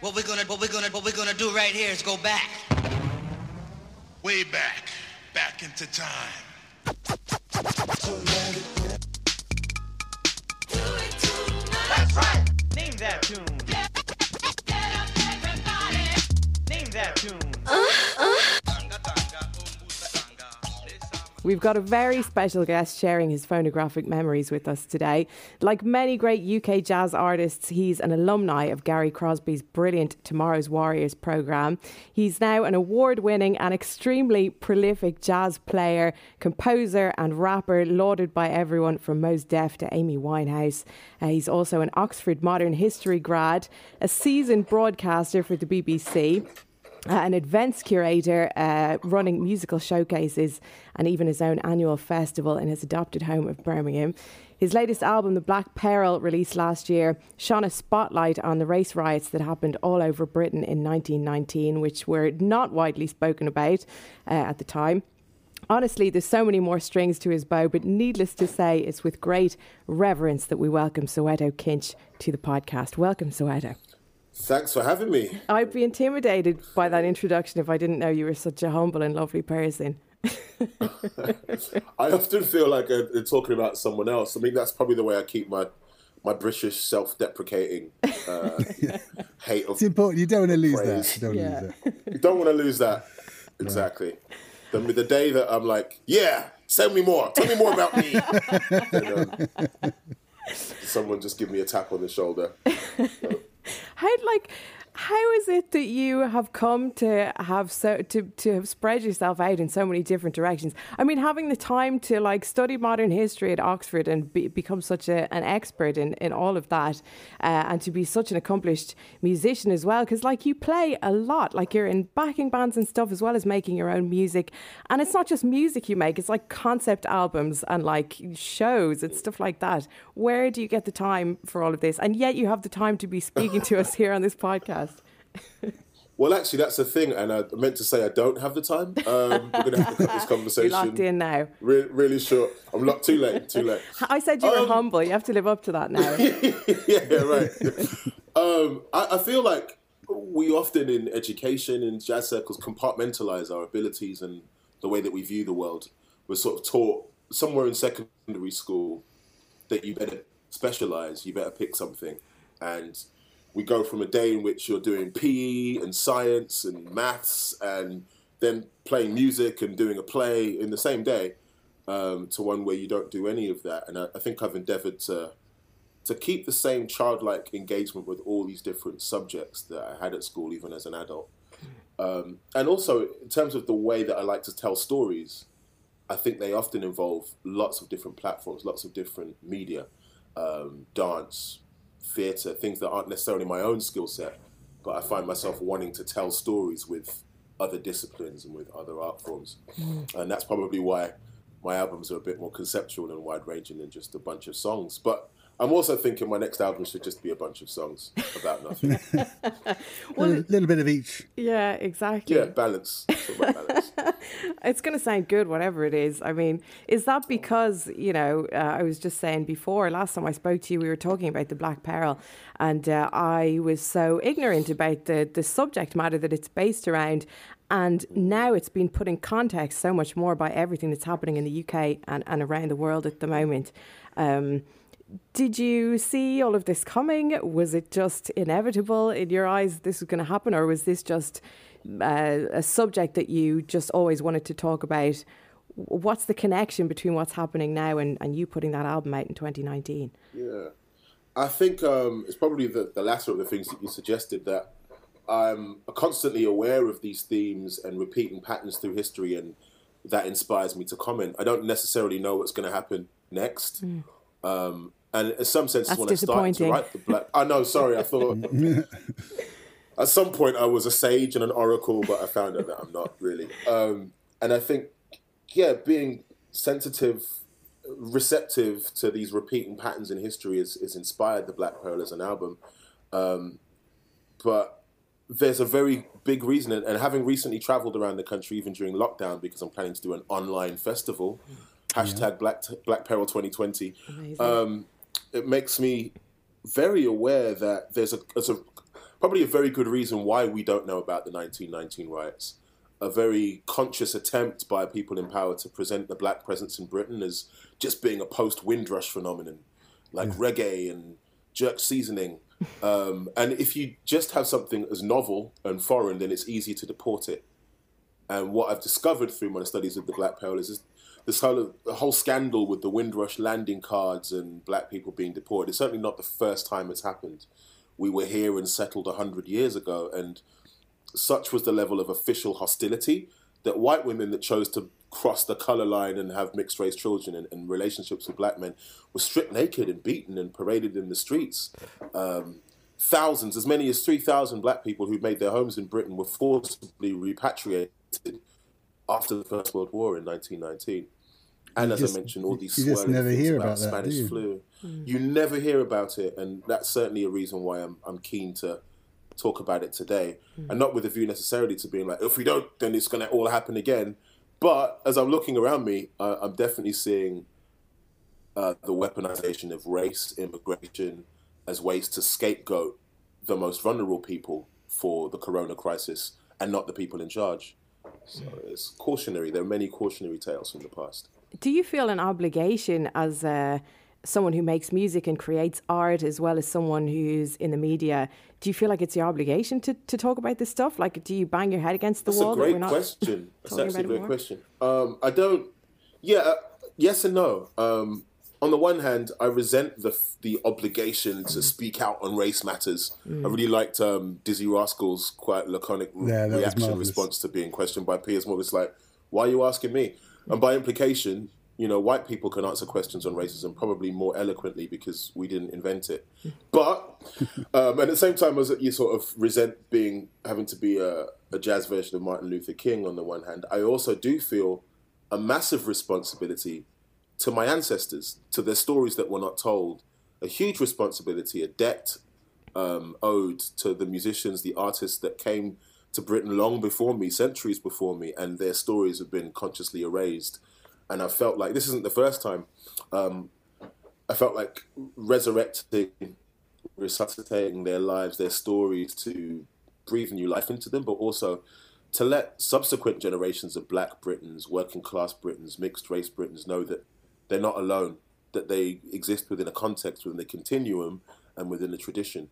What we're gonna, what we're gonna, what we're gonna do right here is go back. way back, back into time. That's right. Name that tune. Name that tune. Uh-huh. We've got a very special guest sharing his phonographic memories with us today. Like many great UK jazz artists, he's an alumni of Gary Crosby's brilliant Tomorrow's Warriors programme. He's now an award winning and extremely prolific jazz player, composer, and rapper, lauded by everyone from Mos Def to Amy Winehouse. Uh, he's also an Oxford Modern History grad, a seasoned broadcaster for the BBC an events curator uh, running musical showcases and even his own annual festival in his adopted home of Birmingham. His latest album, The Black Peril, released last year, shone a spotlight on the race riots that happened all over Britain in 1919, which were not widely spoken about uh, at the time. Honestly, there's so many more strings to his bow, but needless to say, it's with great reverence that we welcome Soweto Kinch to the podcast. Welcome, Soweto. Thanks for having me. I'd be intimidated by that introduction if I didn't know you were such a humble and lovely person. I often feel like uh, they're talking about someone else. I mean, that's probably the way I keep my my British self-deprecating uh, hate of It's important. You don't want to lose Praise. that. You don't want Yeah. to lose that. You don't want to lose that. Exactly. The, the day that I'm like, yeah, send me more. Tell me more about me. And, um, someone just give me a tap on the shoulder. How like how is it that you have come to have so to to have spread yourself out in so many different directions? I mean, having the time to like study modern history at Oxford and be, become such a, an expert in in all of that, uh, and to be such an accomplished musician as well. Because like you play a lot, like you're in backing bands and stuff as well as making your own music, and it's not just music you make; it's like concept albums and like shows and stuff like that. Where do you get the time for all of this? And yet you have the time to be speaking to us here on this podcast. Well, actually, that's the thing, and I meant to say I don't have the time. Um, we're going to have to cut this conversation. You're locked in now. Re- really short. I'm locked. Too late. Too late. I said you were Um, humble. You have to live up to that now. yeah, right. um, I, I feel like we often in education in jazz circles compartmentalize our abilities and the way that we view the world. We're sort of taught somewhere in secondary school that you better specialize, you better pick something, and we go from a day in which you're doing PE and science and maths and then playing music and doing a play in the same day um, to one where you don't do any of that. And I, I think I've endeavored to to keep the same childlike engagement with all these different subjects that I had at school, even as an adult. Um, and also, in terms of the way that I like to tell stories, I think they often involve lots of different platforms, lots of different media, um, dance, theatre, things that aren't necessarily my own skill set, but I find myself wanting to tell stories with other disciplines and with other art forms. Mm. And that's probably why my albums are a bit more conceptual and wide ranging than just a bunch of songs. But I'm also thinking my next album should just be a bunch of songs about nothing. A little, little bit of each. yeah, exactly. yeah, balance. It's balance. It's going to sound good, whatever it is. I mean, is that because, you know, uh, I was just saying before, last time I spoke to you, we were talking about the Black Peril, and uh, I was so ignorant about the, the subject matter that it's based around. And now it's been put in context so much more by everything that's happening in the UK and, and around the world at the moment. Um, did you see all of this coming? Was it just inevitable in your eyes this was going to happen, or was this just uh, a subject that you just always wanted to talk about? What's the connection between what's happening now and, and you putting that album out in 2019? Yeah. I think um, it's probably the, the latter of the things that you suggested that I'm constantly aware of these themes and repeating patterns through history, and that inspires me to comment. I don't necessarily know what's going to happen next. Um, and in some senses, That's when I started to write the Black, I know, sorry, I thought at some point I was a sage and an oracle, but I found out that I'm not really. Um, and I think, yeah, being sensitive, receptive to these repeating patterns in history is, has inspired the Black Peril as an album. Um, but there's a very big reason, and, and having recently traveled around the country, even during lockdown, because I'm planning to do an online festival, hashtag Black Black Peril 2020. It makes me very aware that there's a, there's a probably a very good reason why we don't know about the 1919 riots. A very conscious attempt by people in power to present the black presence in Britain as just being a post Windrush phenomenon, like reggae and jerk seasoning. Um, and if you just have something as novel and foreign, then it's easy to deport it. And what I've discovered through my studies of the Black Peril is this, this whole, the whole scandal with the Windrush landing cards and black people being deported. It's certainly not the first time it's happened. We were here and settled 100 years ago, and such was the level of official hostility that white women that chose to cross the color line and have mixed race children and, and relationships with black men were stripped naked and beaten and paraded in the streets. Um, thousands, as many as 3,000 black people who made their homes in Britain were forcibly repatriated after the First World War in 1919. And as just- I mentioned, all these you just swirling never things hear about, about that, Spanish you? flu. You never hear about it, and that's certainly a reason why I'm I'm keen to talk about it today, and not with a view necessarily to being like, if we don't, then it's going to all happen again. But as I'm looking around me, uh, I'm definitely seeing uh, the weaponization of race, immigration, as ways to scapegoat the most vulnerable people for the corona crisis, and not the people in charge. So it's cautionary. There are many cautionary tales from the past. Do you feel an obligation as a someone who makes music and creates art as well as someone who's in the media, do you feel like it's your obligation to, to talk about this stuff? Like, do you bang your head against the That's wall? a great not question. That's actually a great more? question. Um, I don't. Yeah, uh, yes and no. Um, on the one hand, I resent the the obligation to speak out on race matters. Mm. I really liked um, Dizzee Rascal's quite laconic Yeah, reaction response to being questioned by Piers Morgan. It's like, why are you asking me? And by implication, you know, white people can answer questions on racism probably more eloquently because we didn't invent it. But um, at the same time, as you sort of resent being having to be a, a jazz version of Martin Luther King on the one hand, I also do feel a massive responsibility to my ancestors, to their stories that were not told, a huge responsibility, a debt um, owed to the musicians, the artists that came to Britain long before me, centuries before me, and their stories have been consciously erased. And I felt like this isn't the first time. Um, I felt like resurrecting, resuscitating their lives, their stories to breathe new life into them, but also to let subsequent generations of black Britons, working class Britons, mixed race Britons know that they're not alone, that they exist within a context, within a continuum, and within a tradition.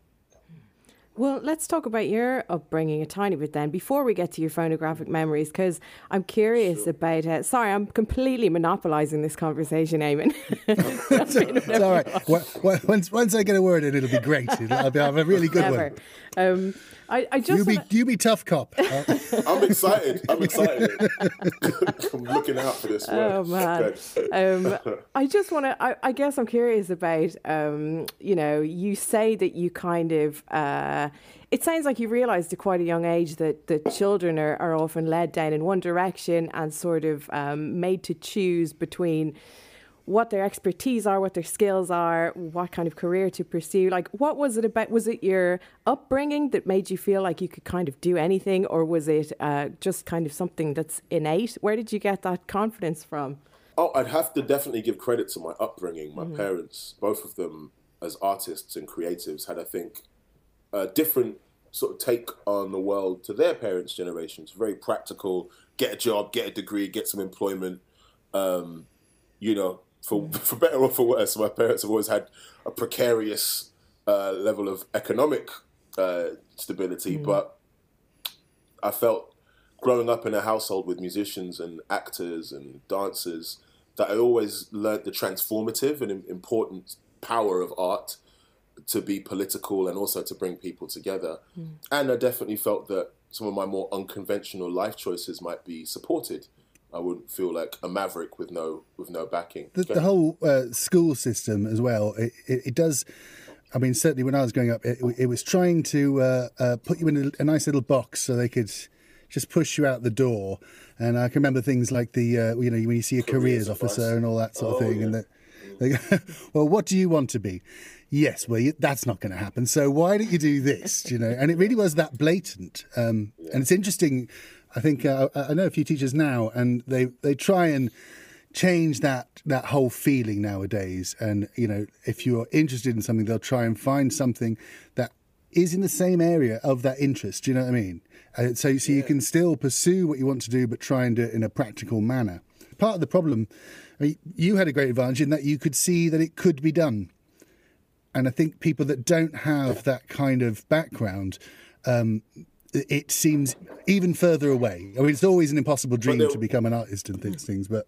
Well, let's talk about your upbringing a tiny bit then before we get to your phonographic memories, because I'm curious about. Uh, sorry, I'm completely monopolising this conversation, Eamon. It's all right. Wa- wa- Once, once I get a word in, ittle be great. It'll, I'll be- I'll have a really good Never. one. Um, I, I just You be, wanna- you be tough cop. Uh, I'm excited. I'm excited. I'm looking out for this. Oh word. man, um, I just want to. I, I guess I'm curious about. Um, you know, you say that you kind of. Uh, it sounds like you realised at quite a young age that that children are, are often led down in one direction and sort of um, made to choose between what their expertise are, what their skills are, what kind of career to pursue. Like, what was it about? Was it your upbringing that made you feel like you could kind of do anything, or was it uh, just kind of something that's innate? Where did you get that confidence from? Oh, I'd have to definitely give credit to my upbringing. My parents, both of them as artists and creatives, had, I think, a different sort of take on the world to their parents' generations. Very practical, get a job, get a degree, get some employment. Um, you know, for, for better or for worse, my parents have always had a precarious uh, level of economic uh, stability, but I felt growing up in a household with musicians and actors and dancers that I always learnt the transformative and important power of art to be political and also to bring people together. And I definitely felt that some of my more unconventional life choices might be supported. I wouldn't feel like a maverick with no with no backing. the, the whole uh, school system as well. It, it, it does. I mean, certainly when I was growing up, it, it was trying to uh, uh, put you in a, a nice little box so they could just push you out the door. And I can remember things like the, uh, you know, when you see a careers, Careers officer and all that sort of Oh, thing, and yeah. that. They go, well, what do you want to be? Yes, well, you, that's not going to happen. So why don't you do this? do You know, and it really was that blatant. Um, And it's interesting. I think uh, I know a few teachers now, and they they try and change that that whole feeling nowadays. And you know, if you're interested in something, they'll try and find something that is in the same area of that interest. Do you know what I mean? Uh, so so you can still pursue what you want to do, but try and do it in a practical manner. Part of the problem, I mean, you had a great advantage in that you could see that it could be done. And I think people that don't have that kind of background, um, it- seems even further away. I mean, it's always an impossible dream there- to become an artist and things, things, but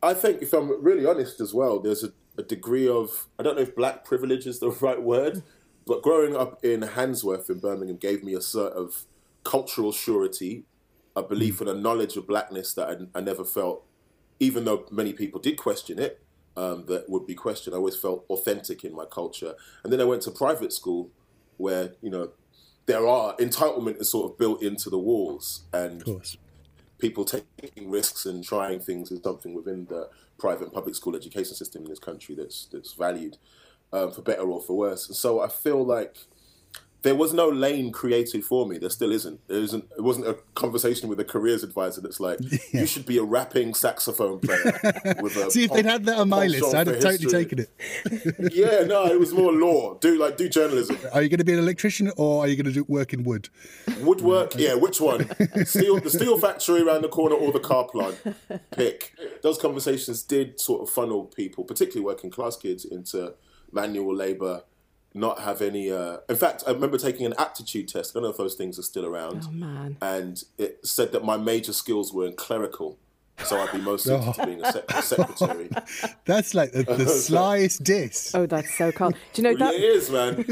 I think, if I'm really honest as well, there's a, a degree of, I don't know if black privilege is the right word, but growing up in Handsworth in Birmingham gave me a sort of cultural surety, a belief and a knowledge of blackness that I, I never felt, even though many people did question it, um, that would be questioned. I always felt authentic in my culture. And then I went to private school where, you know, there are entitlement is sort of built into the walls. And of course. people taking risks and trying things is something within the private and public school education system in this country that's that's valued um, for better or for worse. And so I feel like there was no lane created for me. There still isn't. There isn't. It wasn't a conversation with a careers advisor that's like, you should be a rapping saxophone player. With a See, if they'd had that on my list, I'd have totally history. taken it. Yeah, no, it was more law. Do like do journalism, Are you going to be an electrician or are you going to do work in wood? woodwork. Yeah, which one? Steel, the steel factory around the corner or the car plant? Pick. Those conversations did sort of funnel people, particularly working class kids, into manual labour. Not have any. Uh... In fact, I remember taking an aptitude test. I don't know if those things are still around. Oh man. and it said that my major skills were in clerical, so I'd be most suited to being a, sec- a secretary. That's like the, the slyest diss. Oh, that's so cool. Do you know yeah, that? it is, man.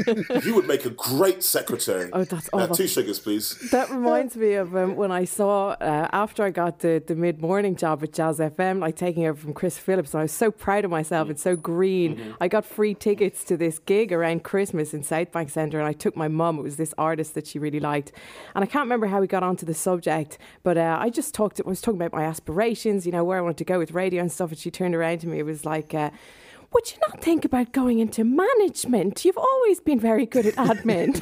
You would make a great secretary. Oh, that's Uh, two sugars, please. That reminds me of um, when I saw uh, after I got the, the mid morning job at Jazz FM, like taking over from Chris Phillips. And I was so proud of myself. It's so green. Mm-hmm. I got free tickets to this gig around Christmas in South Bank Centre, and I took my mum. It was this artist that she really liked, and I can't remember how we got onto the subject, but uh, I just talked. I was talking about my aspirations, you know, where I wanted to go with radio and stuff. And she turned around to me. It was like. Uh, would you not think about going into management? You've always been very good at admin.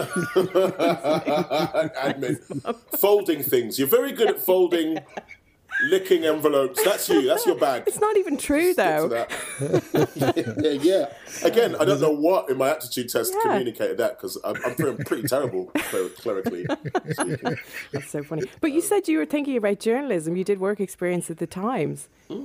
Admin. Folding things. You're very good at folding, licking envelopes. That's you. That's your bag. it's not even true, Stick though. that. yeah, yeah. Again, I don't know what in my aptitude test Yeah. communicated that because I'm, I'm pretty, pretty terrible cler- clerically speaking. That's so funny. But you said you were thinking about journalism. You did work experience at the Times. How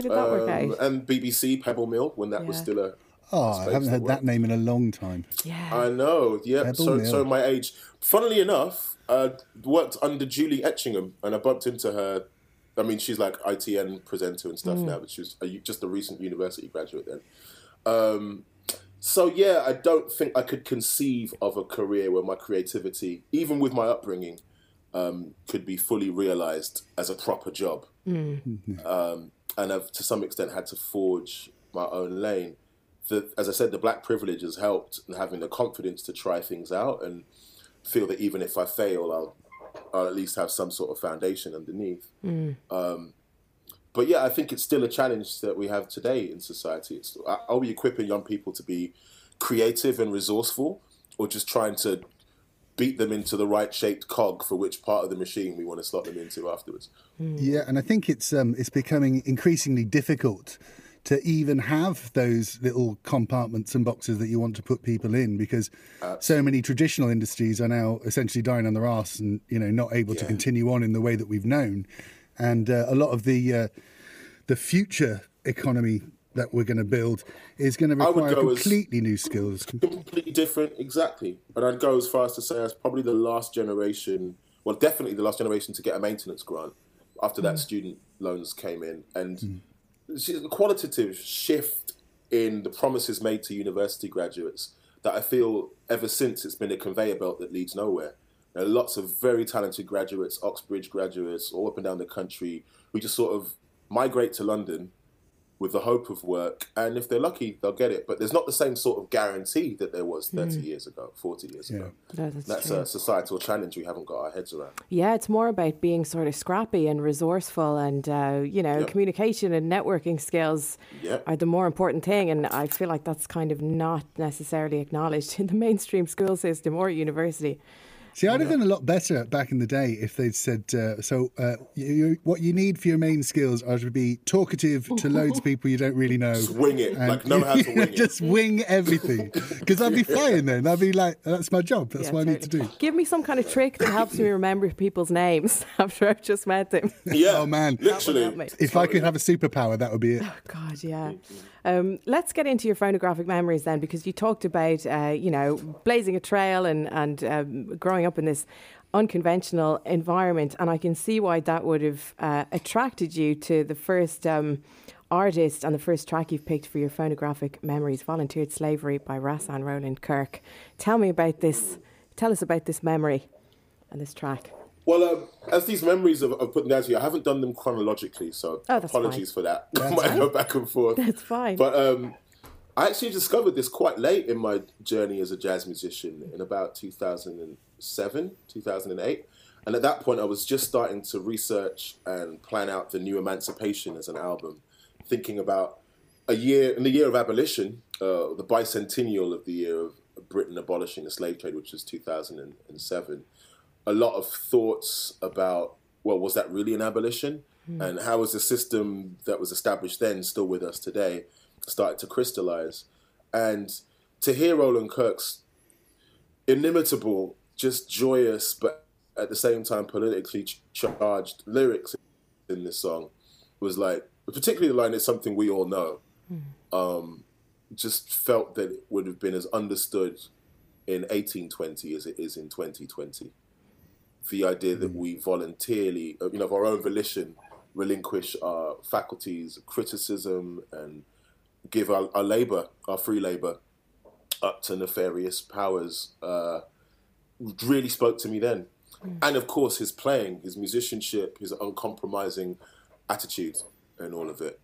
did that work Um, out? and BBC Pebble Mill when that was still a. Oh, I space haven't heard that that name in a long time. Yeah. I know, yeah. Pebble So, Mill. so my age. Funnily enough, uh, worked under Julie Etchingham, and I bumped into her. I mean, she's like ITN presenter and stuff now, but she was a, just a recent university graduate then. Um, so yeah, I don't think I could conceive of a career where my creativity, even with my upbringing, um, could be fully realized as a proper job. Um, and I've to some extent had to forge my own lane. The, as I said, the black privilege has helped in having the confidence to try things out and feel that even if I fail, I'll, I'll at least have some sort of foundation underneath. Um, but yeah, I think it's still a challenge that we have today in society. It's, are are we equipping young people to be creative and resourceful, or just trying to beat them into the right shaped cog for which part of the machine we want to slot them into afterwards? Yeah, and I think it's um, it's becoming increasingly difficult to even have those little compartments and boxes that you want to put people in because so many traditional industries are now essentially dying on their arse and you know not able to continue on in the way that we've known, and uh, a lot of the uh, the future economy that we're going to build is going to require go as- completely new skills. completely different, exactly. And I'd go as far as to say as probably the last generation, well, definitely the last generation to get a maintenance grant after that student loans came in. And it's a qualitative shift in the promises made to university graduates that I feel ever since it's been a conveyor belt that leads nowhere. There are lots of very talented graduates, Oxbridge graduates, all up and down the country, who just sort of migrate to London with the hope of work, and if they're lucky, they'll get it. But there's not the same sort of guarantee that there was 30 years ago, 40 years ago. No, that's That's a societal challenge we haven't got our heads around. Yeah, it's more about being sort of scrappy and resourceful, and uh, you know, Yep. communication and networking skills Yep. are the more important thing. And I feel like that's kind of not necessarily acknowledged in the mainstream school system or university. See, I'd have done a lot better back in the day if they'd said, uh, so uh, you, you, what you need for your main skills are to be talkative to loads of people you don't really know. Just wing it, And- like know how to wing it. Just wing everything. Because I'd be flying then. I'd be like, that's my job. That's Yeah, what I need to do. Give me some kind of trick that helps me remember people's names after I've just met them. Yeah. Oh, man. Literally. If I could have a superpower, that would be it. Oh God, yeah. Um, let's get into your phonographic memories then, because you talked about, uh, you know, blazing a trail and and um, growing up in this unconventional environment, and I can see why that would have uh, attracted you to the first um, artist and the first track you've picked for your phonographic memories, "Volunteered Slavery" by Rahsaan Roland Kirk. Tell me about this. Tell us about this memory and this track. Well, um, as these memories of, of putting down to you, I haven't done them chronologically, so Oh, apologies for that. I might go back and forth. That's fine. But um, I actually discovered this quite late in my journey as a jazz musician in about 2007, 2008. And at that point, I was just starting to research and plan out the new Emancipation as an album, thinking about a year, in the year of abolition, uh, the bicentennial of the year of Britain abolishing the slave trade, which was 2007, a lot of thoughts about well, was that really an abolition? And how was the system that was established then still with us today started to crystallize? And to hear Roland Kirk's inimitable, just joyous, but at the same time politically charged lyrics in this song was like, particularly the line "It's something we all know." Um, just felt that it would have been as understood in 1820 as it is in 2020. The idea that we voluntarily, you know, of our own volition, relinquish our faculties of criticism and give our, our labor, our free labor, up to nefarious powers, uh, really spoke to me then. And of course, his playing, his musicianship, his uncompromising attitude, and all of it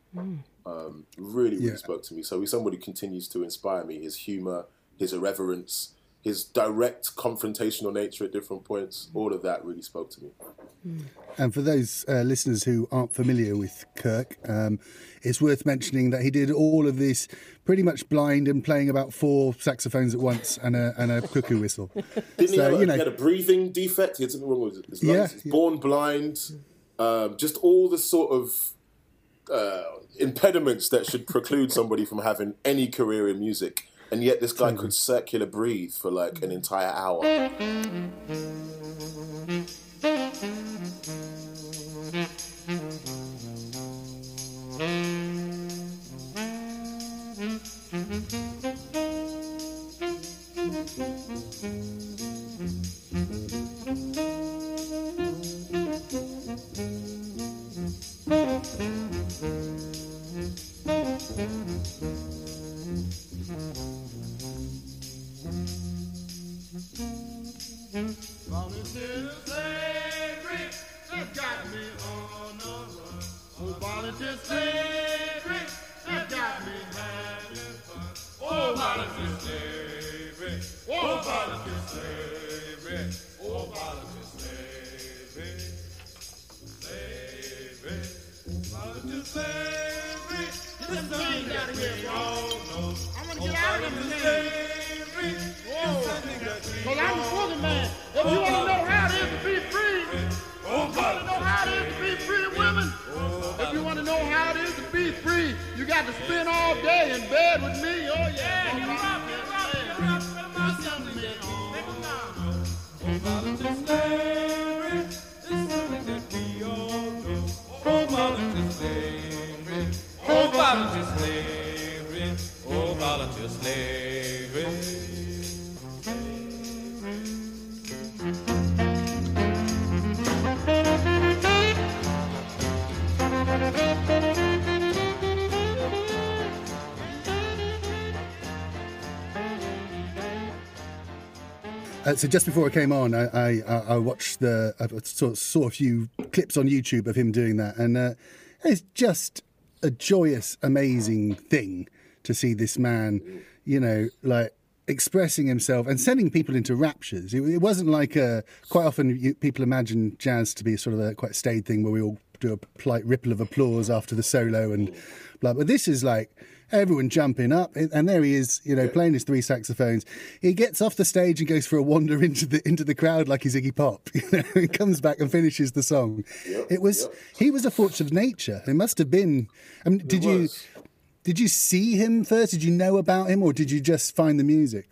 um, really, really Yeah. spoke to me. So he's somebody who continues to inspire me. His humor, his irreverence, his direct confrontational nature at different points, all of that really spoke to me. And for those uh, listeners who aren't familiar with Kirk, um, it's worth mentioning that he did all of this pretty much blind and playing about four saxophones at once and a, and a cuckoo whistle. Didn't he, have a, you know- he had a breathing defect? He had something wrong with his lungs. Yeah, He's yeah. born blind. Um, just all the sort of uh, impediments that should preclude somebody from having any career in music. And yet this guy hmm. could circular breathe for like an entire hour. Volunteer slavery got me on the run. Oh, volunteer slavery got me. Oh, slavery. Oh, slavery. Oh, slavery. Slavery. Slavery. This thing got here, y'all know. I'm gonna get out of slavery. I'm. If you wanna know how it is to be free, if you wanna know how it is to be free women, if you wanna know how it is to be free, you got to spend all day in bed with me. Oh yeah. Get up, get up, get up, Oh, volunteer slavery is something that we all know. Oh, volunteer slavery. Oh, volunteer slavery. Oh, volunteer slavery. Uh, so just before I came on, I I, I watched the I saw, saw a few clips on YouTube of him doing that, and uh, it's just a joyous, amazing thing to see this man, you know, like expressing himself and sending people into raptures. It, it wasn't like a quite often you, people imagine jazz to be sort of a quite staid thing where we all do a polite ripple of applause after the solo and blah. But this is like everyone jumping up, and there he is, you know, playing his three saxophones. He gets off the stage and goes for a wander into the into the crowd like he's Iggy Pop. You know, he comes back and finishes the song. it was he was a force of nature. It must have been. I mean, did you did you see him first? Did you know about him, or did you just find the music?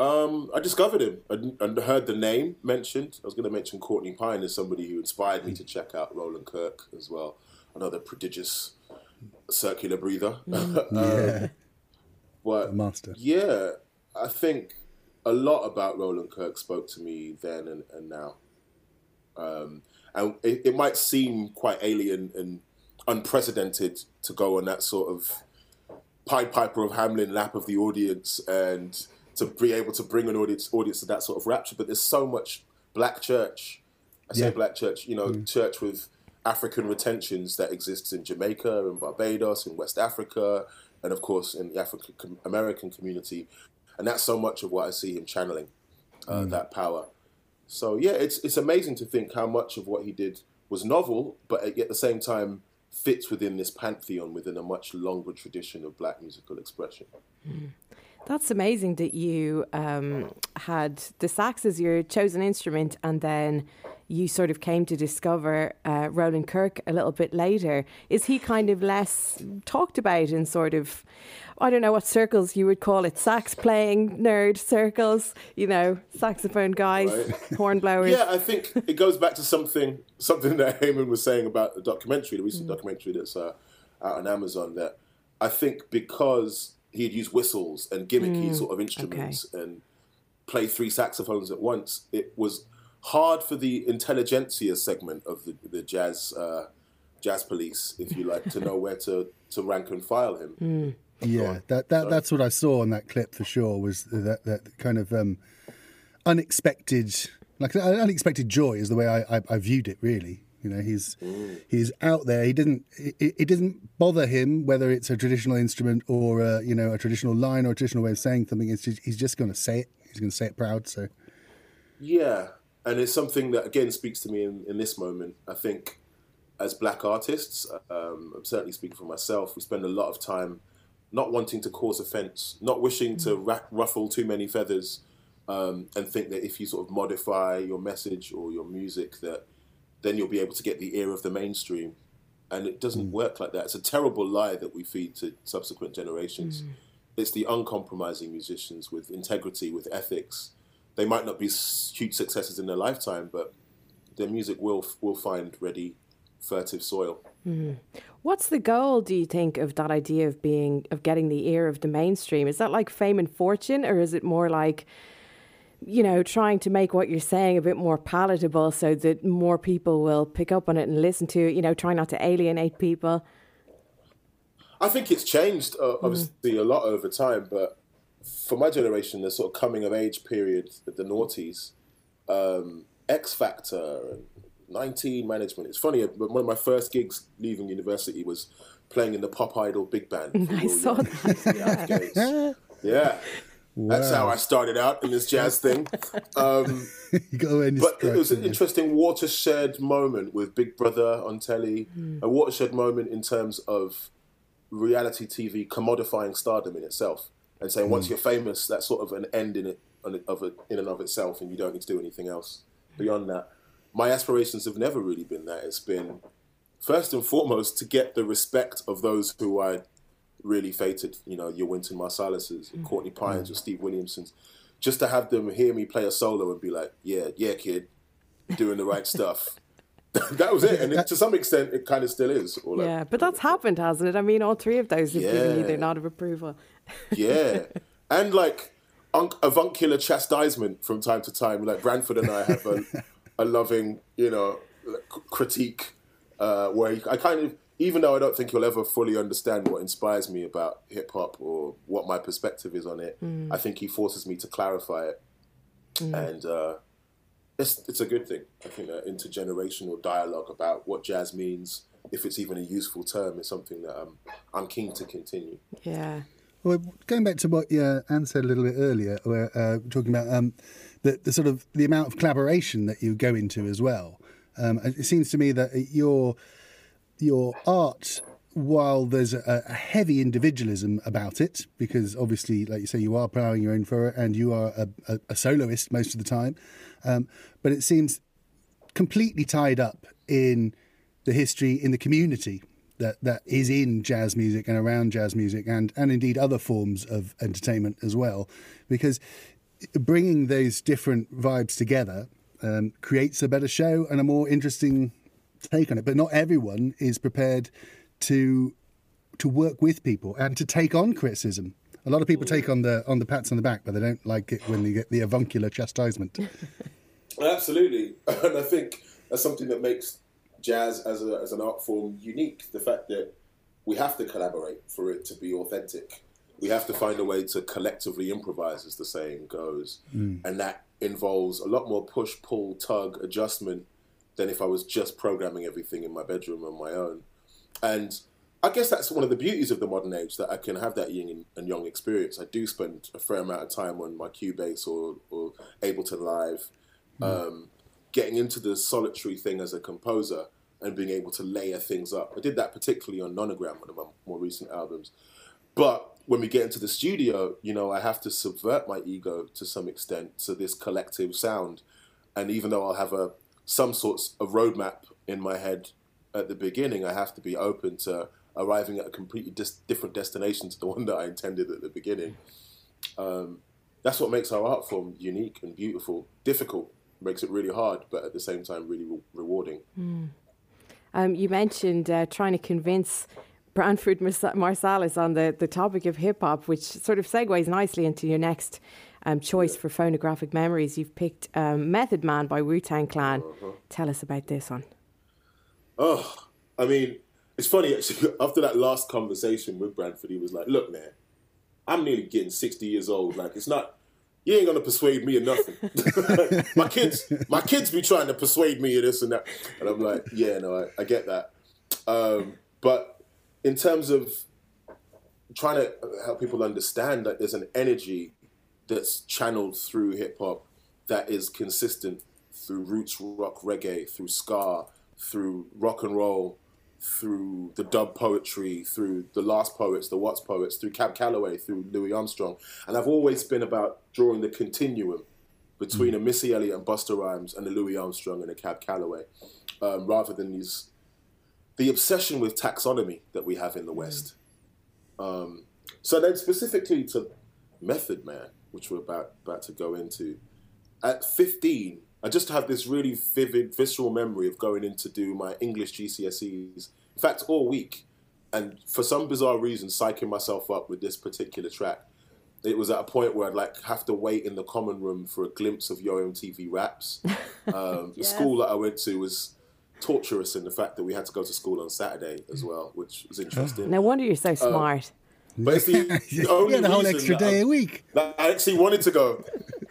Um, I discovered him and, and heard the name mentioned. I was going to mention Courtney Pine as somebody who inspired me to check out Roland Kirk as well. Another prodigious circular breather. Mm. Yeah, um, but master. yeah, I think a lot about Roland Kirk spoke to me then and, and now. Um, and it, it might seem quite alien and unprecedented to go on that sort of Pied Piper of Hamelin lap of the audience and to be able to bring an audience audience to that sort of rapture. But there's so much black church. I say Yeah. black church, you know, mm. church with African retentions that exists in Jamaica and Barbados, in West Africa, and of course in the African American community. And that's so much of what I see him channeling, uh, that power. So yeah, it's it's amazing to think how much of what he did was novel, but at the same time fits within this pantheon within a much longer tradition of black musical expression. That's amazing that you um, had the sax as your chosen instrument and then you sort of came to discover uh, Roland Kirk a little bit later. Is he kind of less talked about in sort of, I don't know what circles you would call it, sax playing nerd circles, you know, saxophone guys, Right. horn blowers? Yeah, I think it goes back to something something that Eamon was saying about the documentary, the recent documentary that's uh, out on Amazon. That I think because he had used whistles and gimmicky sort of instruments and play three saxophones at once, it was hard for the intelligentsia segment of the, the jazz uh, jazz police, if you like, to know where to, to rank and file him. Yeah, that, that that's what I saw on that clip for sure. Was that that kind of um, unexpected, like uh, unexpected joy is the way I, I, I viewed it. Really, you know, he's he's out there. He didn't it, it didn't bother him whether it's a traditional instrument or uh, you know a traditional line or a traditional way of saying something. It's just, he's just going to say it. He's going to say it proud. So Yeah, and it's something that again speaks to me in, in this moment. I think as black artists, um, I'm certainly speaking for myself. We spend a lot of time not wanting to cause offence, not wishing to ra- ruffle too many feathers, um, and think that if you sort of modify your message or your music, that then you'll be able to get the ear of the mainstream. And it doesn't mm. work like that. It's a terrible lie that we feed to subsequent generations. Mm. It's the uncompromising musicians with integrity, with ethics. They might not be huge successes in their lifetime, but their music will will find ready, fertile soil. Mm-hmm. What's the goal, do you think, of that idea of being of getting the ear of the mainstream? Is that like fame and fortune, or is it more like, you know, trying to make what you're saying a bit more palatable so that more people will pick up on it and listen to it? You know, try not to alienate people. I think it's changed uh, obviously a lot over time, but for my generation, the sort of coming of age period, the noughties, um, X Factor, and 19 management. It's funny, but one of my first gigs leaving university was playing in the Pop Idol big band. I saw that. and the Afghans. Yeah. That's how I started out in this jazz thing. Um, you got but it was an interesting watershed moment with Big Brother on telly, a watershed moment in terms of reality TV commodifying stardom in itself and saying once you're famous, that's sort of an end in it of it, in and of itself, and you don't need to do anything else beyond that. My aspirations have never really been that. It's been first and foremost to get the respect of those who I really fated. You know, your Wynton Marsalis's, your Courtney Pines, or Steve Williamsons. Just to have them hear me play a solo and be like, "Yeah, yeah, kid, doing the right stuff." that was it, and it, to some extent, it kind of still is. Or like, Yeah, but that's happened, hasn't it? I mean, all three of those have given you their nod of approval. Yeah, and like un- avuncular chastisement from time to time. Like Branford and I have a, a loving, you know, c- critique uh, where I kind of, even though I don't think he'll ever fully understand what inspires me about hip hop or what my perspective is on it, I think he forces me to clarify it, and uh, it's it's a good thing. I think that intergenerational dialogue about what jazz means. If it's even a useful term, is something that I'm I'm keen to continue. Yeah. Well, going back to what uh, Anne said a little bit earlier, where uh, talking about um, the, the sort of the amount of collaboration that you go into as well. Um, it seems to me that your your art, while there's a, a heavy individualism about it, because obviously, like you say, you are ploughing your own furrow and you are a, a, a soloist most of the time, um, but it seems completely tied up in the history in the community that, that is in jazz music and around jazz music and, and indeed other forms of entertainment as well because bringing those different vibes together um, creates a better show and a more interesting take on it but not everyone is prepared to to work with people and to take on criticism a lot of people take on the on the pats on the back but they don't like it when they get the avuncular chastisement Absolutely, and I think that's something that makes jazz as, a, as an art form unique. The fact that we have to collaborate for it to be authentic. We have to find a way to collectively improvise, as the saying goes, mm. and that involves a lot more push, pull, tug, adjustment than if I was just programming everything in my bedroom on my own. And I guess that's one of the beauties of the modern age that I can have that yin and young experience. I do spend a fair amount of time on my Cubase or, or Ableton Live, um, getting into the solitary thing as a composer and being able to layer things up. I did that particularly on Nonagram, one of my more recent albums. But when we get into the studio, you know, I have to subvert my ego to some extent to this collective sound. And even though I'll have a some sorts of roadmap in my head at the beginning, I have to be open to arriving at a completely dis- different destination to the one that I intended at the beginning. Um, that's what makes our art form unique and beautiful. Difficult makes it really hard, but at the same time, really re- rewarding. Um, you mentioned uh, trying to convince Branford Mars- Marsalis on the, the topic of hip hop, which sort of segues nicely into your next um, choice for phonographic memories. You've picked um, Method Man by Wu Tang Clan. Tell us about this one. Oh, I mean, it's funny actually. After that last conversation with Branford, he was like, "Look, man, I'm nearly getting 60 years old. Like, it's not. You ain't gonna persuade me of nothing. my kids, my kids be trying to persuade me of this and that, and I'm like, yeah, no, I, I get that. Um, but in terms of trying to help people understand that there's an energy that's channeled through hip hop that is consistent through roots rock reggae, through ska, through rock and roll, through the dub poetry, through the Last Poets, the Watts Poets, through Cab Calloway, through Louis Armstrong. And I've always been about drawing the continuum between a Missy Elliott and Busta Rhymes and a Louis Armstrong and a Cab Calloway, um, rather than these the obsession with taxonomy that we have in the West. Um, so then specifically to Method Man, which we're about about to go into, at 15, I just have this really vivid, visceral memory of going in to do my English GCSEs. In fact, all week, and for some bizarre reason, psyching myself up with this particular track. It was at a point where I'd like have to wait in the common room for a glimpse of Yo MTV raps. Um, The school that I went to was torturous in the fact that we had to go to school on Saturday as well, which was interesting. No wonder you're so smart. But it's the, the only yeah, the whole extra day a week. that I actually wanted to go.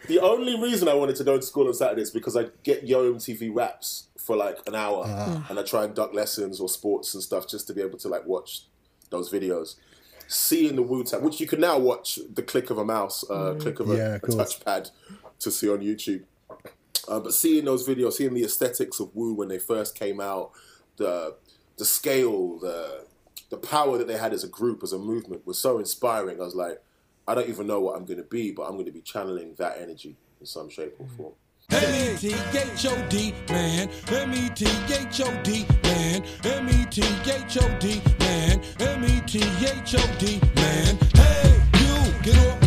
The only reason I wanted to go to school on Saturday is because I get Yo MTV raps for like an hour, and I try and duck lessons or sports and stuff just to be able to like watch those videos. Seeing the Wu Tang, which you can now watch the click of a mouse, uh, click of a, Yeah, of course. touchpad to see on YouTube. Uh, but seeing those videos, seeing the aesthetics of Wu when they first came out, the the scale, the the power that they had as a group, as a movement, was so inspiring. I was like, I don't even know what I'm going to be, but I'm going to be channeling that energy in some shape or form. M-E-T-H-O-D, man. M-E-T-H-O-D, man. M-E-T-H-O-D, man. M-E-T-H-O-D, man. Hey, you, get off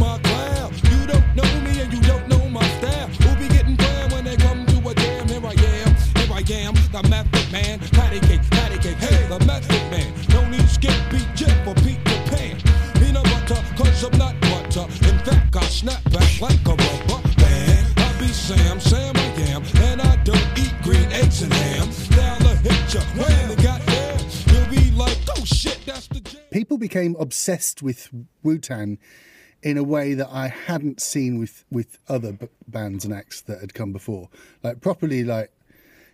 snap back like a rubber band. I be Sam, Sam I am, and I don't eat green eggs and ham. Now I hit ya when they got there. You'll be like, oh shit, that's the jam. people became obsessed with Wu Tang in a way that I hadn't seen with with other b- bands and acts that had come before. Like properly, like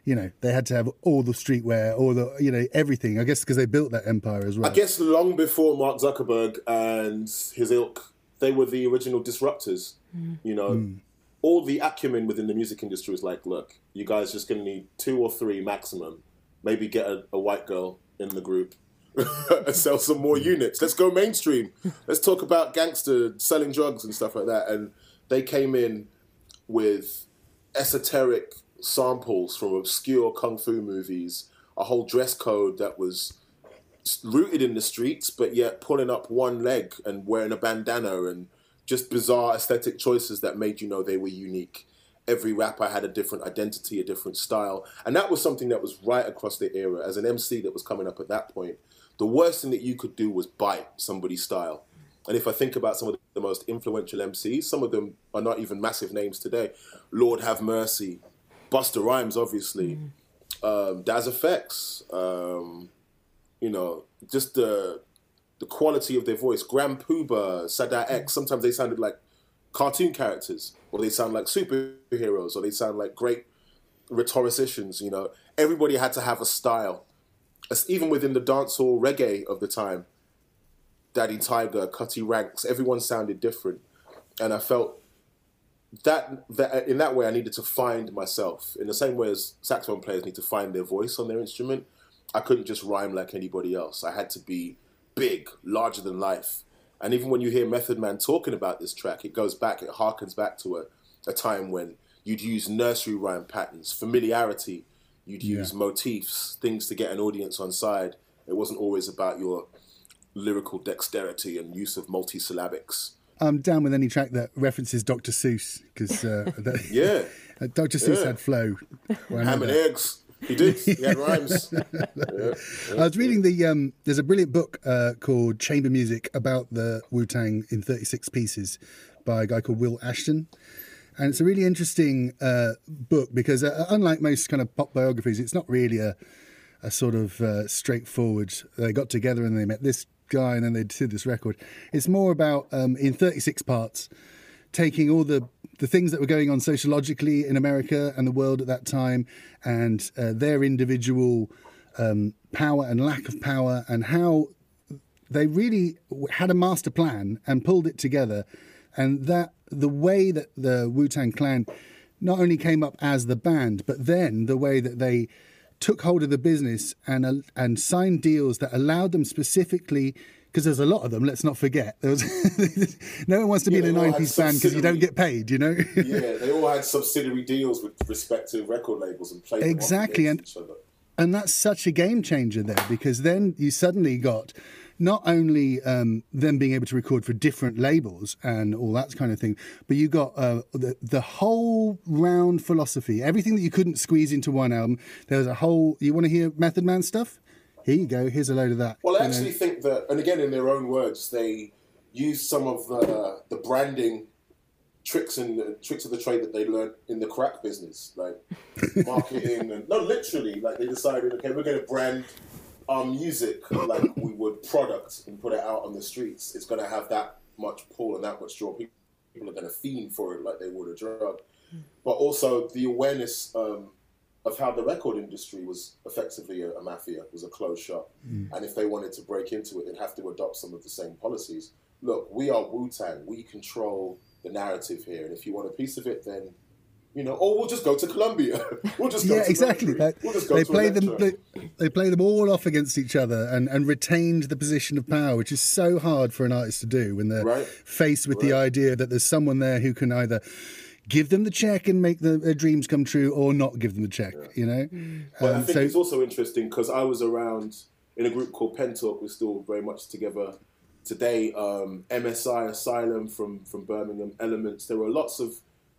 you know, they had to have all the streetwear, all the you know everything. I guess because they built that empire as well. I guess long before Mark Zuckerberg and his ilk, they were the original disruptors. Mm. You know, mm. all the acumen within the music industry was like, look, you guys just going to need two or three maximum. Maybe get a, a white girl in the group and sell some more units. Let's go mainstream. Let's talk about gangster selling drugs and stuff like that. And they came in with esoteric samples from obscure kung fu movies, a whole dress code that was rooted in the streets, but yet pulling up one leg and wearing a bandana and just bizarre aesthetic choices that made you know they were unique. Every rapper had a different identity, a different style, and that was something that was right across the era. As an MC that was coming up at that point, the worst thing that you could do was bite somebody's style. And if I think about some of the most influential MCs, some of them are not even massive names today. Lord Have Mercy, Busta Rhymes, obviously, um, Das EFX, um, you know, just the the quality of their voice. Grand Puba, Sadat X. Sometimes they sounded like cartoon characters, or they sound like superheroes, or they sound like great rhetoricians. You know, everybody had to have a style. Even within the dancehall reggae of the time, Daddy Tiger, Cutty Ranks, everyone sounded different, and I felt that that in that way I needed to find myself in the same way as saxophone players need to find their voice on their instrument. I couldn't just rhyme like anybody else. I had to be big, larger than life, And even when you hear Method Man talking about this track, it goes back, it harkens back to a, a time when you'd use nursery rhyme patterns, familiarity, you'd use motifs, things to get an audience on side. It wasn't always about your lyrical dexterity and use of multisyllabics. I'm down with any track that references Dr. Seuss because uh, Yeah. Dr. Seuss Yeah. had flow. Well, I know Ham and eggs. He did. He had rhymes. Yeah. I was reading the um, there's a brilliant book uh, called Chamber Music about the Wu Tang in 36 pieces by a guy called Will Ashon. And it's a really interesting uh, book because, uh, unlike most kind of pop biographies, it's not really a, a sort of uh, straightforward. They got together and they met this guy and then they did this record. It's more about um, in 36 parts, taking all the the things that were going on sociologically in America and the world at that time, and uh, their individual um, power and lack of power, and how they really had a master plan and pulled it together, and that the way that the Wu Tang Clan not only came up as the band, but then the way that they took hold of the business and uh, and signed deals that allowed them specifically. Because there's a lot of them. Let's not forget. There was no one wants to be in a they all had nine-piece band because you don't get paid. You know. yeah, they all had subsidiary deals with respective record labels and played Exactly, and- and that's such a game changer there because then you suddenly got not only um, them being able to record for different labels and all that kind of thing, but you got uh, the, the whole round philosophy, everything that you couldn't squeeze into one album. There was a whole. You want to hear Method Man stuff? Here you go. Here's a load of that. Well, I You know? actually think that, and again, in their own words, they use some of the the branding tricks and the tricks of the trade that they learned in the crack business, like marketing and no, literally, like they decided, okay, we're going to brand our music like we would product and put it out on the streets. It's going to have that much pull and that much draw. People people are going to fiend for it like they would a drug. But also the awareness um, of how the record industry was effectively a, a mafia, was a closed shop. Mm. And if they wanted to break into it, they'd have to adopt some of the same policies. Look, we are Wu Tang. We control the narrative here. And if you want a piece of it, then, you know, or we'll just go to Columbia. we'll just go yeah, to exactly. They, We'll just go they to play them. They, they play them all off against each other and, and retained the position of power, which is so hard for an artist to do when they're Right. faced with the idea that there's someone there who can either give them the check and make the, their dreams come true, or not give them the check. You know. But I Um, think so it's also interesting because I was around in a group called Pen Talk. We're still very much together today. Um, MSI Asylum from from Birmingham, Elements. There were lots of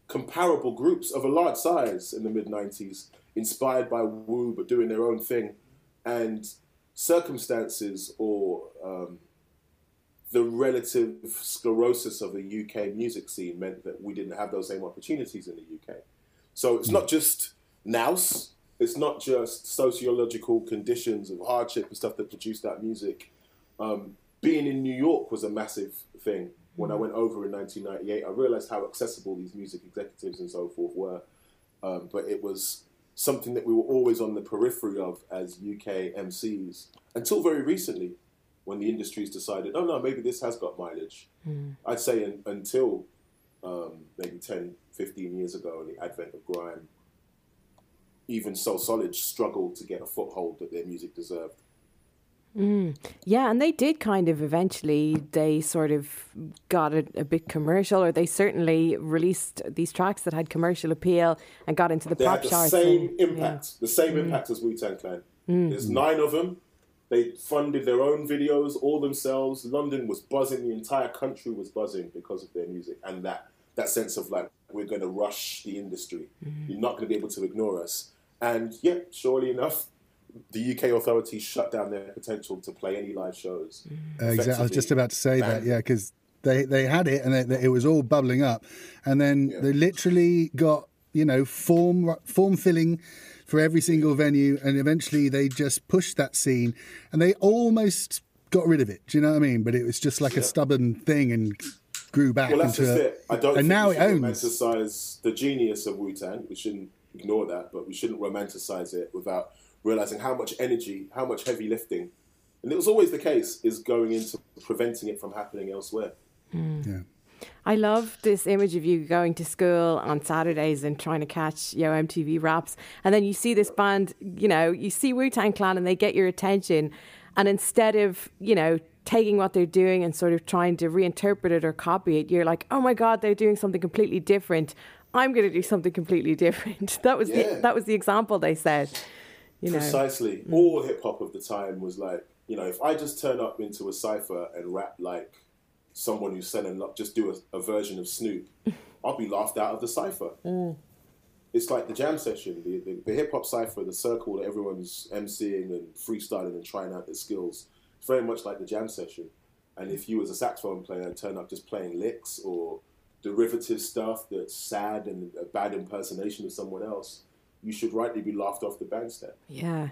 comparable groups of a large size in the mid '90s, inspired by Wu but doing their own thing, and circumstances or um, the relative sclerosis of the UK music scene meant that we didn't have those same opportunities in the UK. So it's not just nous, it's not just sociological conditions of hardship and stuff that produced that music. Um, being in New York was a massive thing. When I went over in 1998, I realized how accessible these music executives and so forth were. Um, but it was something that we were always on the periphery of as UK MCs until very recently when the industry's decided, oh no, maybe this has got mileage. Mm. I'd say un until um, maybe 10, 15 years ago, in the advent of grime, even So Solid struggled to get a foothold that their music deserved. Mm. Yeah, and they did kind of eventually, they sort of got a, a bit commercial, or they certainly released these tracks that had commercial appeal and got into the They pop had the charts. same and- impact, the same mm. impact as Wu Tang Clan. There's nine of them. They funded their own videos all themselves. London was buzzing. The entire country was buzzing because of their music and that that sense of like we're going to rush the industry. You're not going to be able to ignore us. And yeah, surely enough, the UK authorities shut down their potential to play any live shows. Uh, exactly. I was just about to say that, yeah, because they, they had it and they, they- it was all bubbling up, and then Yeah. they literally got you know form form filling for every single venue, and eventually they just pushed that scene, and they almost got rid of it. Do you know what I mean? But it was just like a stubborn thing and grew back Well, that's into. just a- it. I don't and think now we it should owns. romanticize the genius of Wu Tang. We shouldn't ignore that, but we shouldn't romanticize it without realizing how much energy, how much heavy lifting, and it was always the case, is going into preventing it from happening elsewhere. Hmm. Yeah. I love this image of you going to school on Saturdays and trying to catch know, MTV raps, and then you see this band. You know, you see Wu Tang Clan, and they get your attention, And instead of, you know, taking what they're doing and sort of trying to reinterpret it or copy it, you're like, oh my God, they're doing something completely different. I'm going to do something completely different. That was Yeah. the that was the example they said. You know, Precisely. Mm. All hip hop of the time was like, you know, if I just turn up into a cipher and rap like someone who's selling up, just do a, a version of Snoop, I'll be laughed out of the cipher. It's like the jam session, the, the, the hip hop cipher, the circle that everyone's emceeing and freestyling and trying out their skills. It's very much like the jam session. And if you, as a saxophone player, turn up just playing licks or derivative stuff that's sad and a bad impersonation of someone else, you should rightly be laughed off the bandstand. yeah.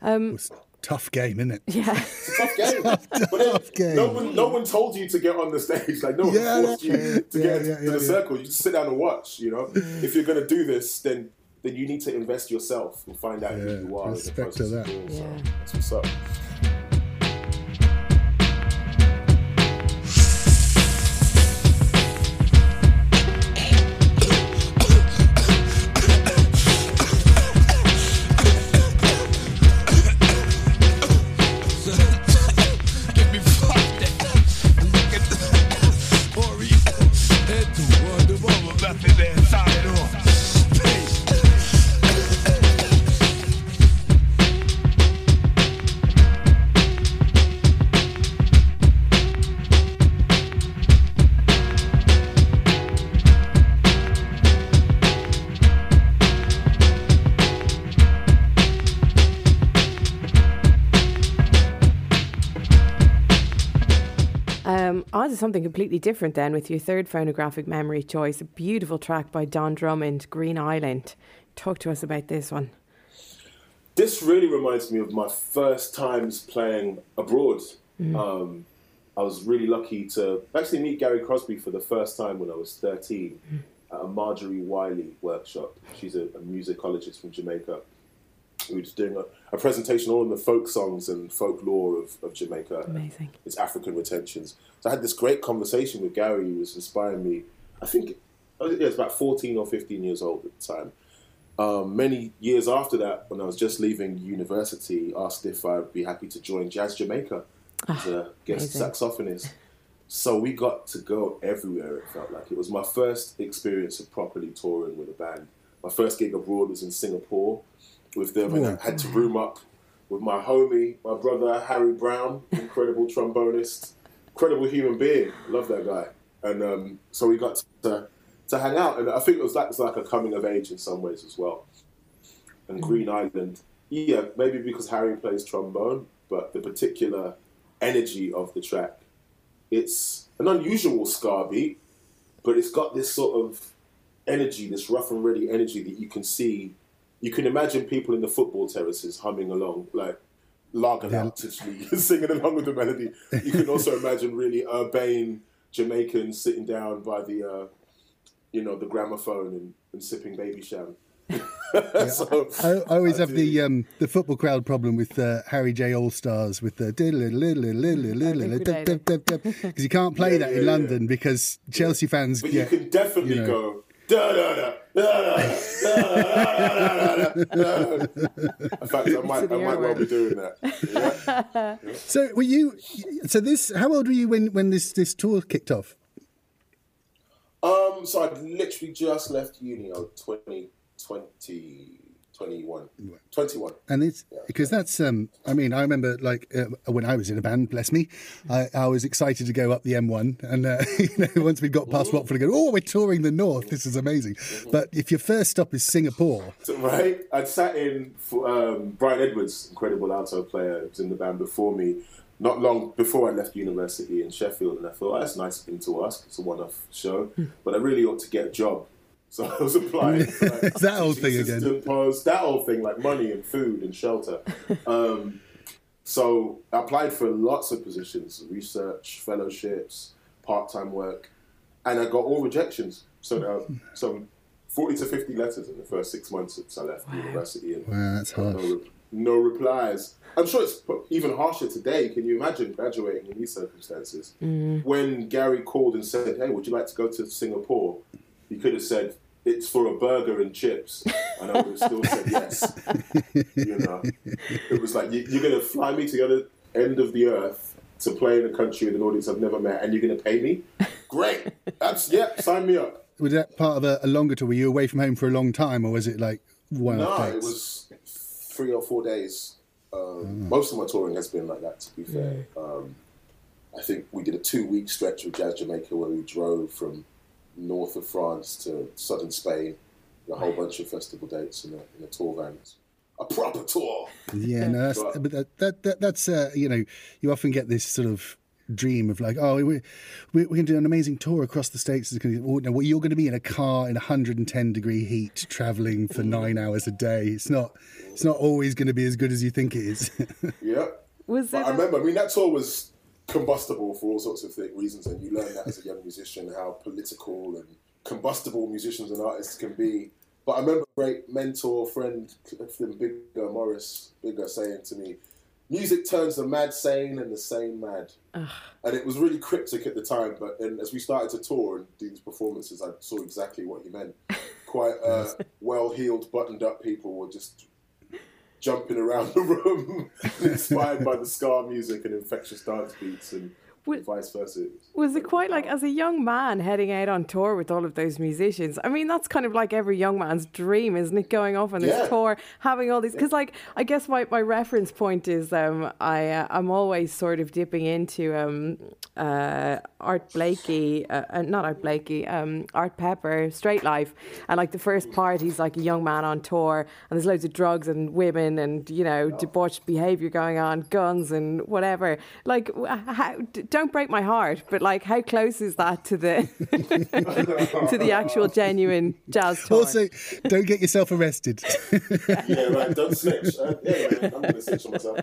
Um, It's a tough game, isn't it? Yeah. It's a tough game. but Tough game. no one, no one told you to get on the stage. Like no one Yeah, forced you yeah, to yeah, get yeah, to the yeah. circle. You just sit down and watch. You know, if you're going to do this, then then you need to invest yourself and find out Yeah, who you are. respect to that. of doing so. That's what's up. Something completely different then with your third phonographic memory choice, a beautiful track by Don Drummond, Green Island. Talk to us about this one. This really reminds me of my first times playing abroad. Um, I was really lucky to actually meet Gary Crosby for the first time when I was 13 at a Marjorie Whylie workshop. She's a, a musicologist from Jamaica. We were just doing a, a presentation all on the folk songs and folklore of, of Jamaica. Amazing. its African retentions. So I had this great conversation with Gary, who was inspiring me. I think I was, yeah, was about 14 or 15 years old at the time. Um, many years after that, when I was just leaving university, asked if I'd be happy to join Jazz Jamaica as a guest amazing. saxophonist. So we got to go everywhere. It felt like it was my first experience of properly touring with a band. My first gig abroad was in Singapore with them, and I had to room up with my homie, my brother Harry Brown, incredible trombonist, incredible human being. Love that guy. And um, so we got to to hang out, and I think it was like, it was like a coming of age in some ways as well. And Green Island, yeah, maybe because Harry plays trombone, but the particular energy of the track, it's an unusual ska beat, but it's got this sort of energy, this rough and ready energy that you can see. You can imagine people in the football terraces humming along, like lager Yeah. out, literally singing along with the melody. You can also imagine really urbane Jamaicans sitting down by the, uh, you know, the gramophone and, and sipping Babycham. so, I, I always I have do. the um, the football crowd problem with uh, Harry J All Stars with the because you can't play Yeah, that yeah, in yeah. London because Chelsea fans But get you can definitely you know. go. Da, da, da, In fact, I might, I might well be doing that. Yeah. So were you? So this? How old were you when when this this tour kicked off? Um, so I'd literally just left uni. I was 20, 20, 21. 21. And it's because that's um I mean I remember like uh, when I was in a band bless me I, I was excited to go up the M1 and uh, you know once we got past Watford I go oh we're touring the north this is amazing but if your first stop is Singapore right? I'd sat in for um, Brian Edwards, incredible alto player, was in the band before me, not long before I left university in Sheffield, and I thought, oh, that's a nice thing to ask. It's a one-off show, but I really ought to get a job. So I was applying. Like, that old thing again. Post, that old thing, like money and food and shelter. Um, so I applied for lots of positions, research, fellowships, part-time work, and I got all rejections. So there are some 40 to 50 letters in the first six months since I left university. And Wow, that's no, harsh. re- no replies. I'm sure it's even harsher today. Can you imagine graduating in these circumstances? When Gary called and said, "Hey, would you like to go to Singapore?" He could have said, it's for a burger and chips, and I would have still said yes. you know, it was like you, you're going to fly me to the other end of the earth to play in a country with an audience I've never met, and you're going to pay me? Great, that's yeah, sign me up. Was that part of a, a longer tour? Were you away from home for a long time, or was it like one No, it was three or four days. Um, Most of my touring has been like that, to be fair. Um, I think we did a two week stretch with Jazz Jamaica where we drove from north of France to southern Spain, a whole bunch of festival dates in a, in a tour van. A proper tour. Yeah, no, that's But- but that, that, that that's uh, you know you often get this sort of dream of like oh we we we're going to do an amazing tour across the states. It's gonna, well, well, you're going to be in a car in 110 degree heat traveling for nine hours a day. It's not it's not always going to be as good as you think it is. Yeah. Was But it? I a- remember, I mean, that tour was combustible for all sorts of th- reasons, and you learn that as a young musician how political and combustible musicians and artists can be. But I remember a great mentor, friend, Clifton Bigga Morris Bigga saying to me, "Music turns the mad sane and the sane mad," and it was really cryptic at the time. But then, as we started to tour and do these performances, I saw exactly what he meant. Quite uh, well-heeled, buttoned-up people were just jumping around the room, inspired by the ska music and infectious dance beats, and Would- vice versa. Was it quite like as a young man heading out on tour with all of those musicians? I mean, that's kind of like every young man's dream, isn't it? Going off on this Yeah. tour, having all these. Because, like, I guess my, my reference point is um, I uh, I'm always sort of dipping into um, uh, Art Blakey, uh, uh, not Art Blakey, um, Art Pepper, Straight Life, and like the first part, he's like a young man on tour, and there's loads of drugs and women and you know debauched behavior going on, guns and whatever. Like, how, don't break my heart, but like, how close is that to the to the actual genuine jazz tour? also, don't get yourself arrested. yeah, right. Don't snitch. Uh, yeah, man, I'm gonna snitch on myself.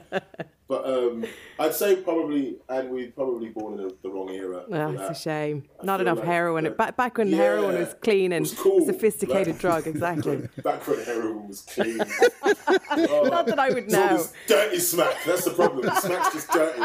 But um, I'd say probably, and we'd probably born in the, the wrong era. for Oh, it's a shame. I Not enough like heroin. that- Back, back when Yeah, heroin was clean and was cool. sophisticated Like- drug, exactly. Back when heroin was clean. Oh, Not that I would it's all know. this dirty smack. That's the problem. Smack's just dirty.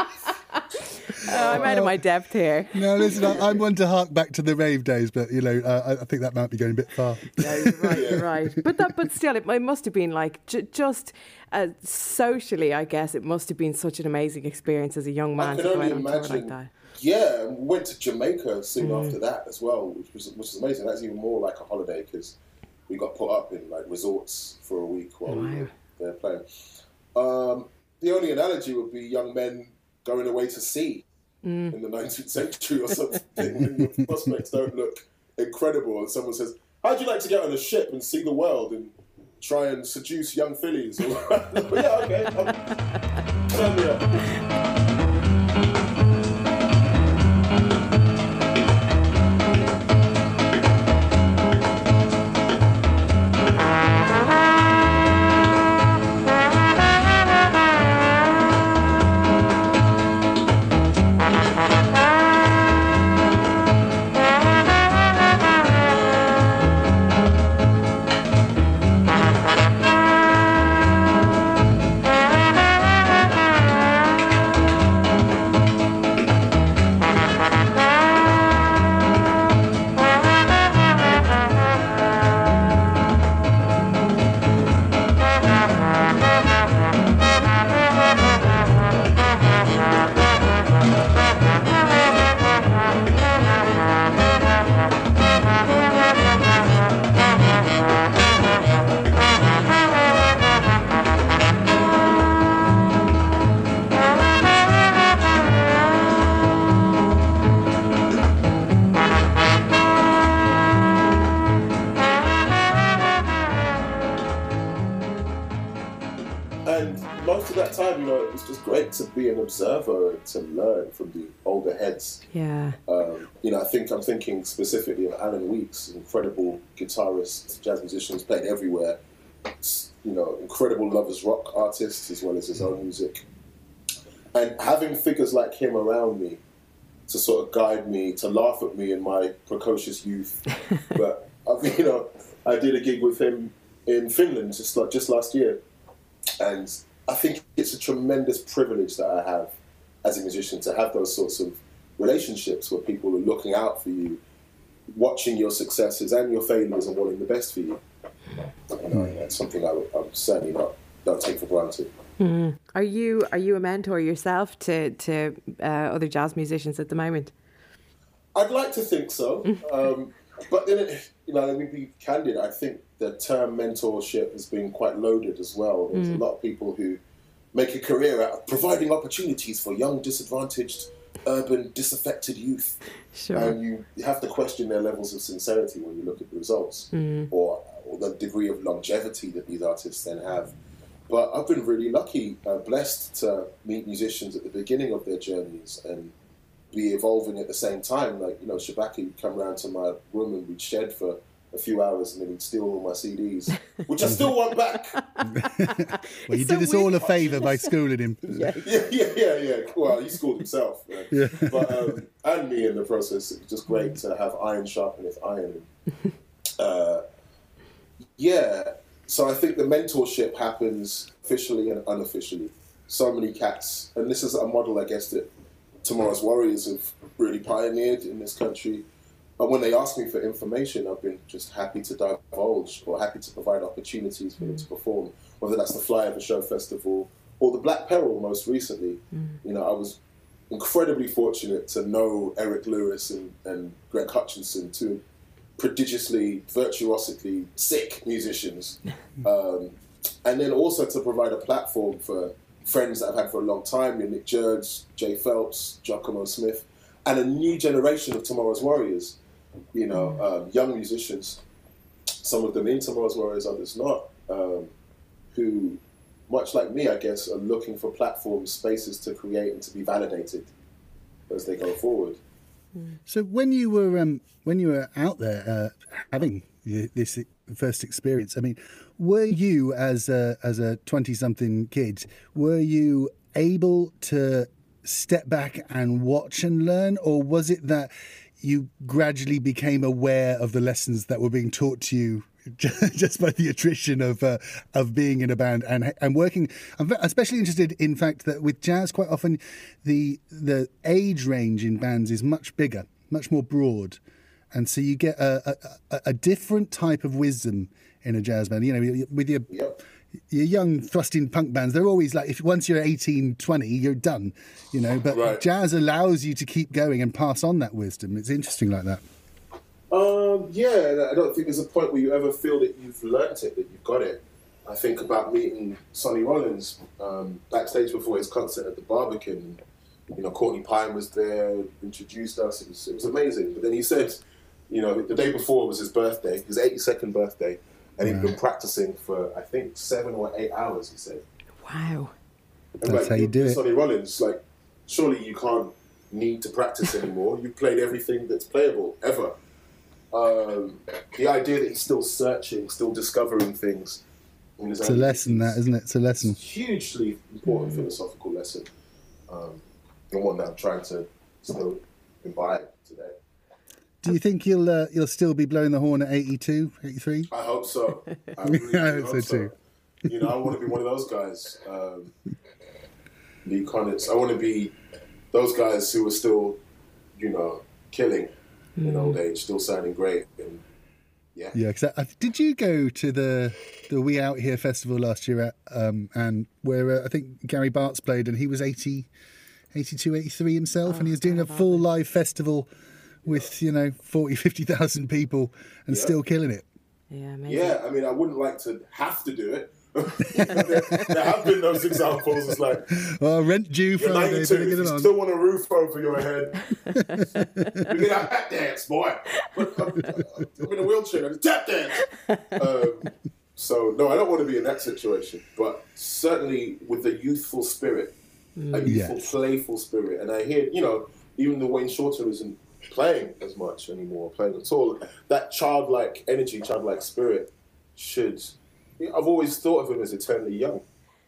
Oh, I'm out of my depth here. no, listen, I, I'm one to hark back to the rave days, but you know, uh, I, I think that might be going a bit far. No, you're right, you're right. But that, but still, it, it must have been like j- just uh, socially, I guess it must have been such an amazing experience as a young man to can go only out on tour like imagine. that. Yeah, and we went to Jamaica soon Mm. after that as well, which was which was amazing. That's even more like a holiday because we got put up in like resorts for a week while we were there playing. Um, the only analogy would be young men going away to sea Mm. in the 19th century or something when your prospects don't look incredible, and someone says, "How'd you like to get on a ship and see the world and try and seduce young fillies?" Or, yeah, okay. turn me up. Heads. Yeah. Um, you know, I think I'm thinking specifically of Alan Weekes, incredible guitarist, jazz musician, who's played everywhere. You know, incredible lovers rock artist as well as his own music. And having figures like him around me to sort of guide me, to laugh at me in my precocious youth. but you know, I did a gig with him in Finland just like just last year, and I think it's a tremendous privilege that I have as a musician to have those sorts of relationships where people are looking out for you watching your successes and your failures and wanting the best for you. And that's something I, I'm certainly not don't take for granted. Are you are you a mentor yourself to to uh, other jazz musicians at the moment? I'd like to think so, um, but then, it, you know, let me be candid. I think the term mentorship has been quite loaded as well. There's a lot of people who make a career out of providing opportunities for young, disadvantaged, urban, disaffected youth. Sure. And you, you have to question their levels of sincerity when you look at the results or, or the degree of longevity that these artists then have. But I've been really lucky, uh, blessed to meet musicians at the beginning of their journeys and be evolving at the same time. Like, you know, Shabaka would come round to my room and we'd shed for a few hours and then he'd steal all my CDs, which I still want back. Well, you so did us all a favour by schooling him. yeah, yeah, yeah, yeah. Well, he schooled himself. Yeah. But, um, and me in the process. It was just great to have iron sharpeneth iron. Uh, yeah. So I think the mentorship happens officially and unofficially. So many cats, and this is a model, I guess, that tomorrow's warriors have really pioneered in this country. And when they ask me for information, I've been just happy to divulge or happy to provide opportunities for them to perform, whether that's the Fly Over Show Festival or the Black Peril most recently. You know, I was incredibly fortunate to know Eric Lewis and, and Greg Hutchinson, two prodigiously, virtuosically sick musicians. Um, and then also to provide a platform for friends that I've had for a long time, you know, Nick Jurds, Jay Phelps, Giacomo Smith, and a new generation of Tomorrow's Warriors, you know, um, young musicians, some of them in Tomorrow's Warriors, others not, um, who, much like me, I guess, are looking for platforms, spaces to create and to be validated as they go forward. So when you were um, when you were out there uh, having this first experience, I mean, were you as a, as a twenty something kid, were you able to step back and watch and learn, or was it that you gradually became aware of the lessons that were being taught to you? Just by the attrition of uh, of being in a band and and working, I'm especially interested in fact that with jazz, quite often the the age range in bands is much bigger, much more broad, and so you get a, a, a- different type of wisdom in a jazz band. You know, with your Yep. Your young thrusting punk bands, they're always like, if once you're 18, 20, you're done, you know. But Right. jazz allows you to keep going and pass on that wisdom. It's interesting like that. Um, yeah, I don't think there's a point where you ever feel that you've learnt it, that you've got it. I think about meeting Sonny Rollins um, backstage before his concert at the Barbican. You know, Courtney Pine was there, introduced us. It was, it was amazing. But then he said, you know, the day before was his birthday, his 82nd birthday, and he'd been practicing for, I think, seven or eight hours, he said. Wow. And That's how you do it. Sonny Rollins, like, surely you can't need to practice anymore. You've played everything that's playable ever. Um, the idea that he's still searching, still discovering things. It's a lesson, that isn't it? It's a lesson. hugely important philosophical lesson, um, and one that I'm trying to still imbibe today. Do you think you'll uh, you'll still be blowing the horn at 82, 83? I hope so. I really I do hope hope so too. You know, I want to be one of those guys. Um, Lee Konitz. I want to be those guys who are still, you know, killing in old age, still sounding great. And yeah, Yeah, because I, did you go to the the We Out Here festival last year at um, and where uh, I think Gary Bartz played and he was 80, 82, 83 himself and he was doing a full live festival with you know 40, 50,000 people and still killing it. Yeah, amazing. yeah. I mean, I wouldn't like to have to do it. there, there have been those examples. It's like Oh, rent due You're 92. better If get you on. still want a roof over your head, you can have tap dance, boy. I'm in a wheelchair. and Tap dance. Um, so no, I don't want to be in that situation. But certainly with a youthful spirit, a youthful, Yes. playful spirit, and I hear you know even the Wayne Shorter isn't playing as much anymore, playing at all. That childlike energy, childlike spirit should. I've always thought of him as eternally young.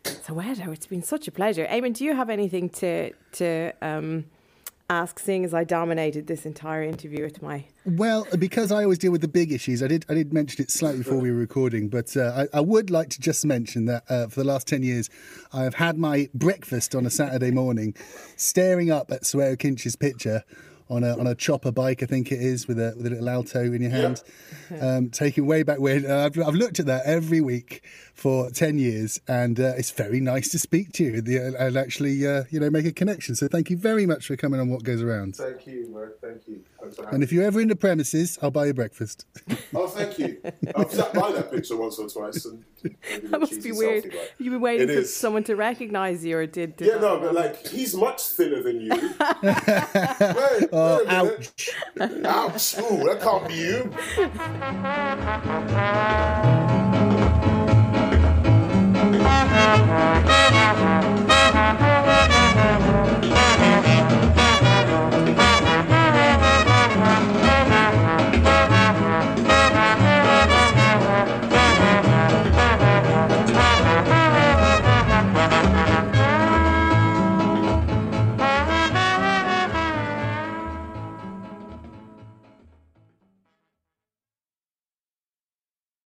Soweto, it's been such a pleasure. Eamon, do you have anything to to um, ask, seeing as I dominated this entire interview with my. Well, because I always deal with the big issues, I did I did mention it slightly before we were recording, but uh, I, I would like to just mention that uh, for the last ten years, I have had my breakfast on a Saturday morning, staring up at Soweto Kinch's picture on a on a chopper bike, I think it is, with a with a little alto in your hand, um, taking way back when. Uh, I've, I've looked at that every week for ten years, and uh, it's very nice to speak to you the- and actually uh, you know make a connection. So thank you very much for coming on What Goes Around. Thank you, man. Thank you. Thanks for having And if you're ever in the premises, I'll buy you breakfast. Oh, thank you. I've sat by that picture once or twice. And That must be weird. selfie, like- You've been waiting It for is. someone to recognise you, or did? did Yeah, no, but like he's much thinner than you. wait, wait Oh, a minute. Ouch! Ooh, that can't be you. Thank you.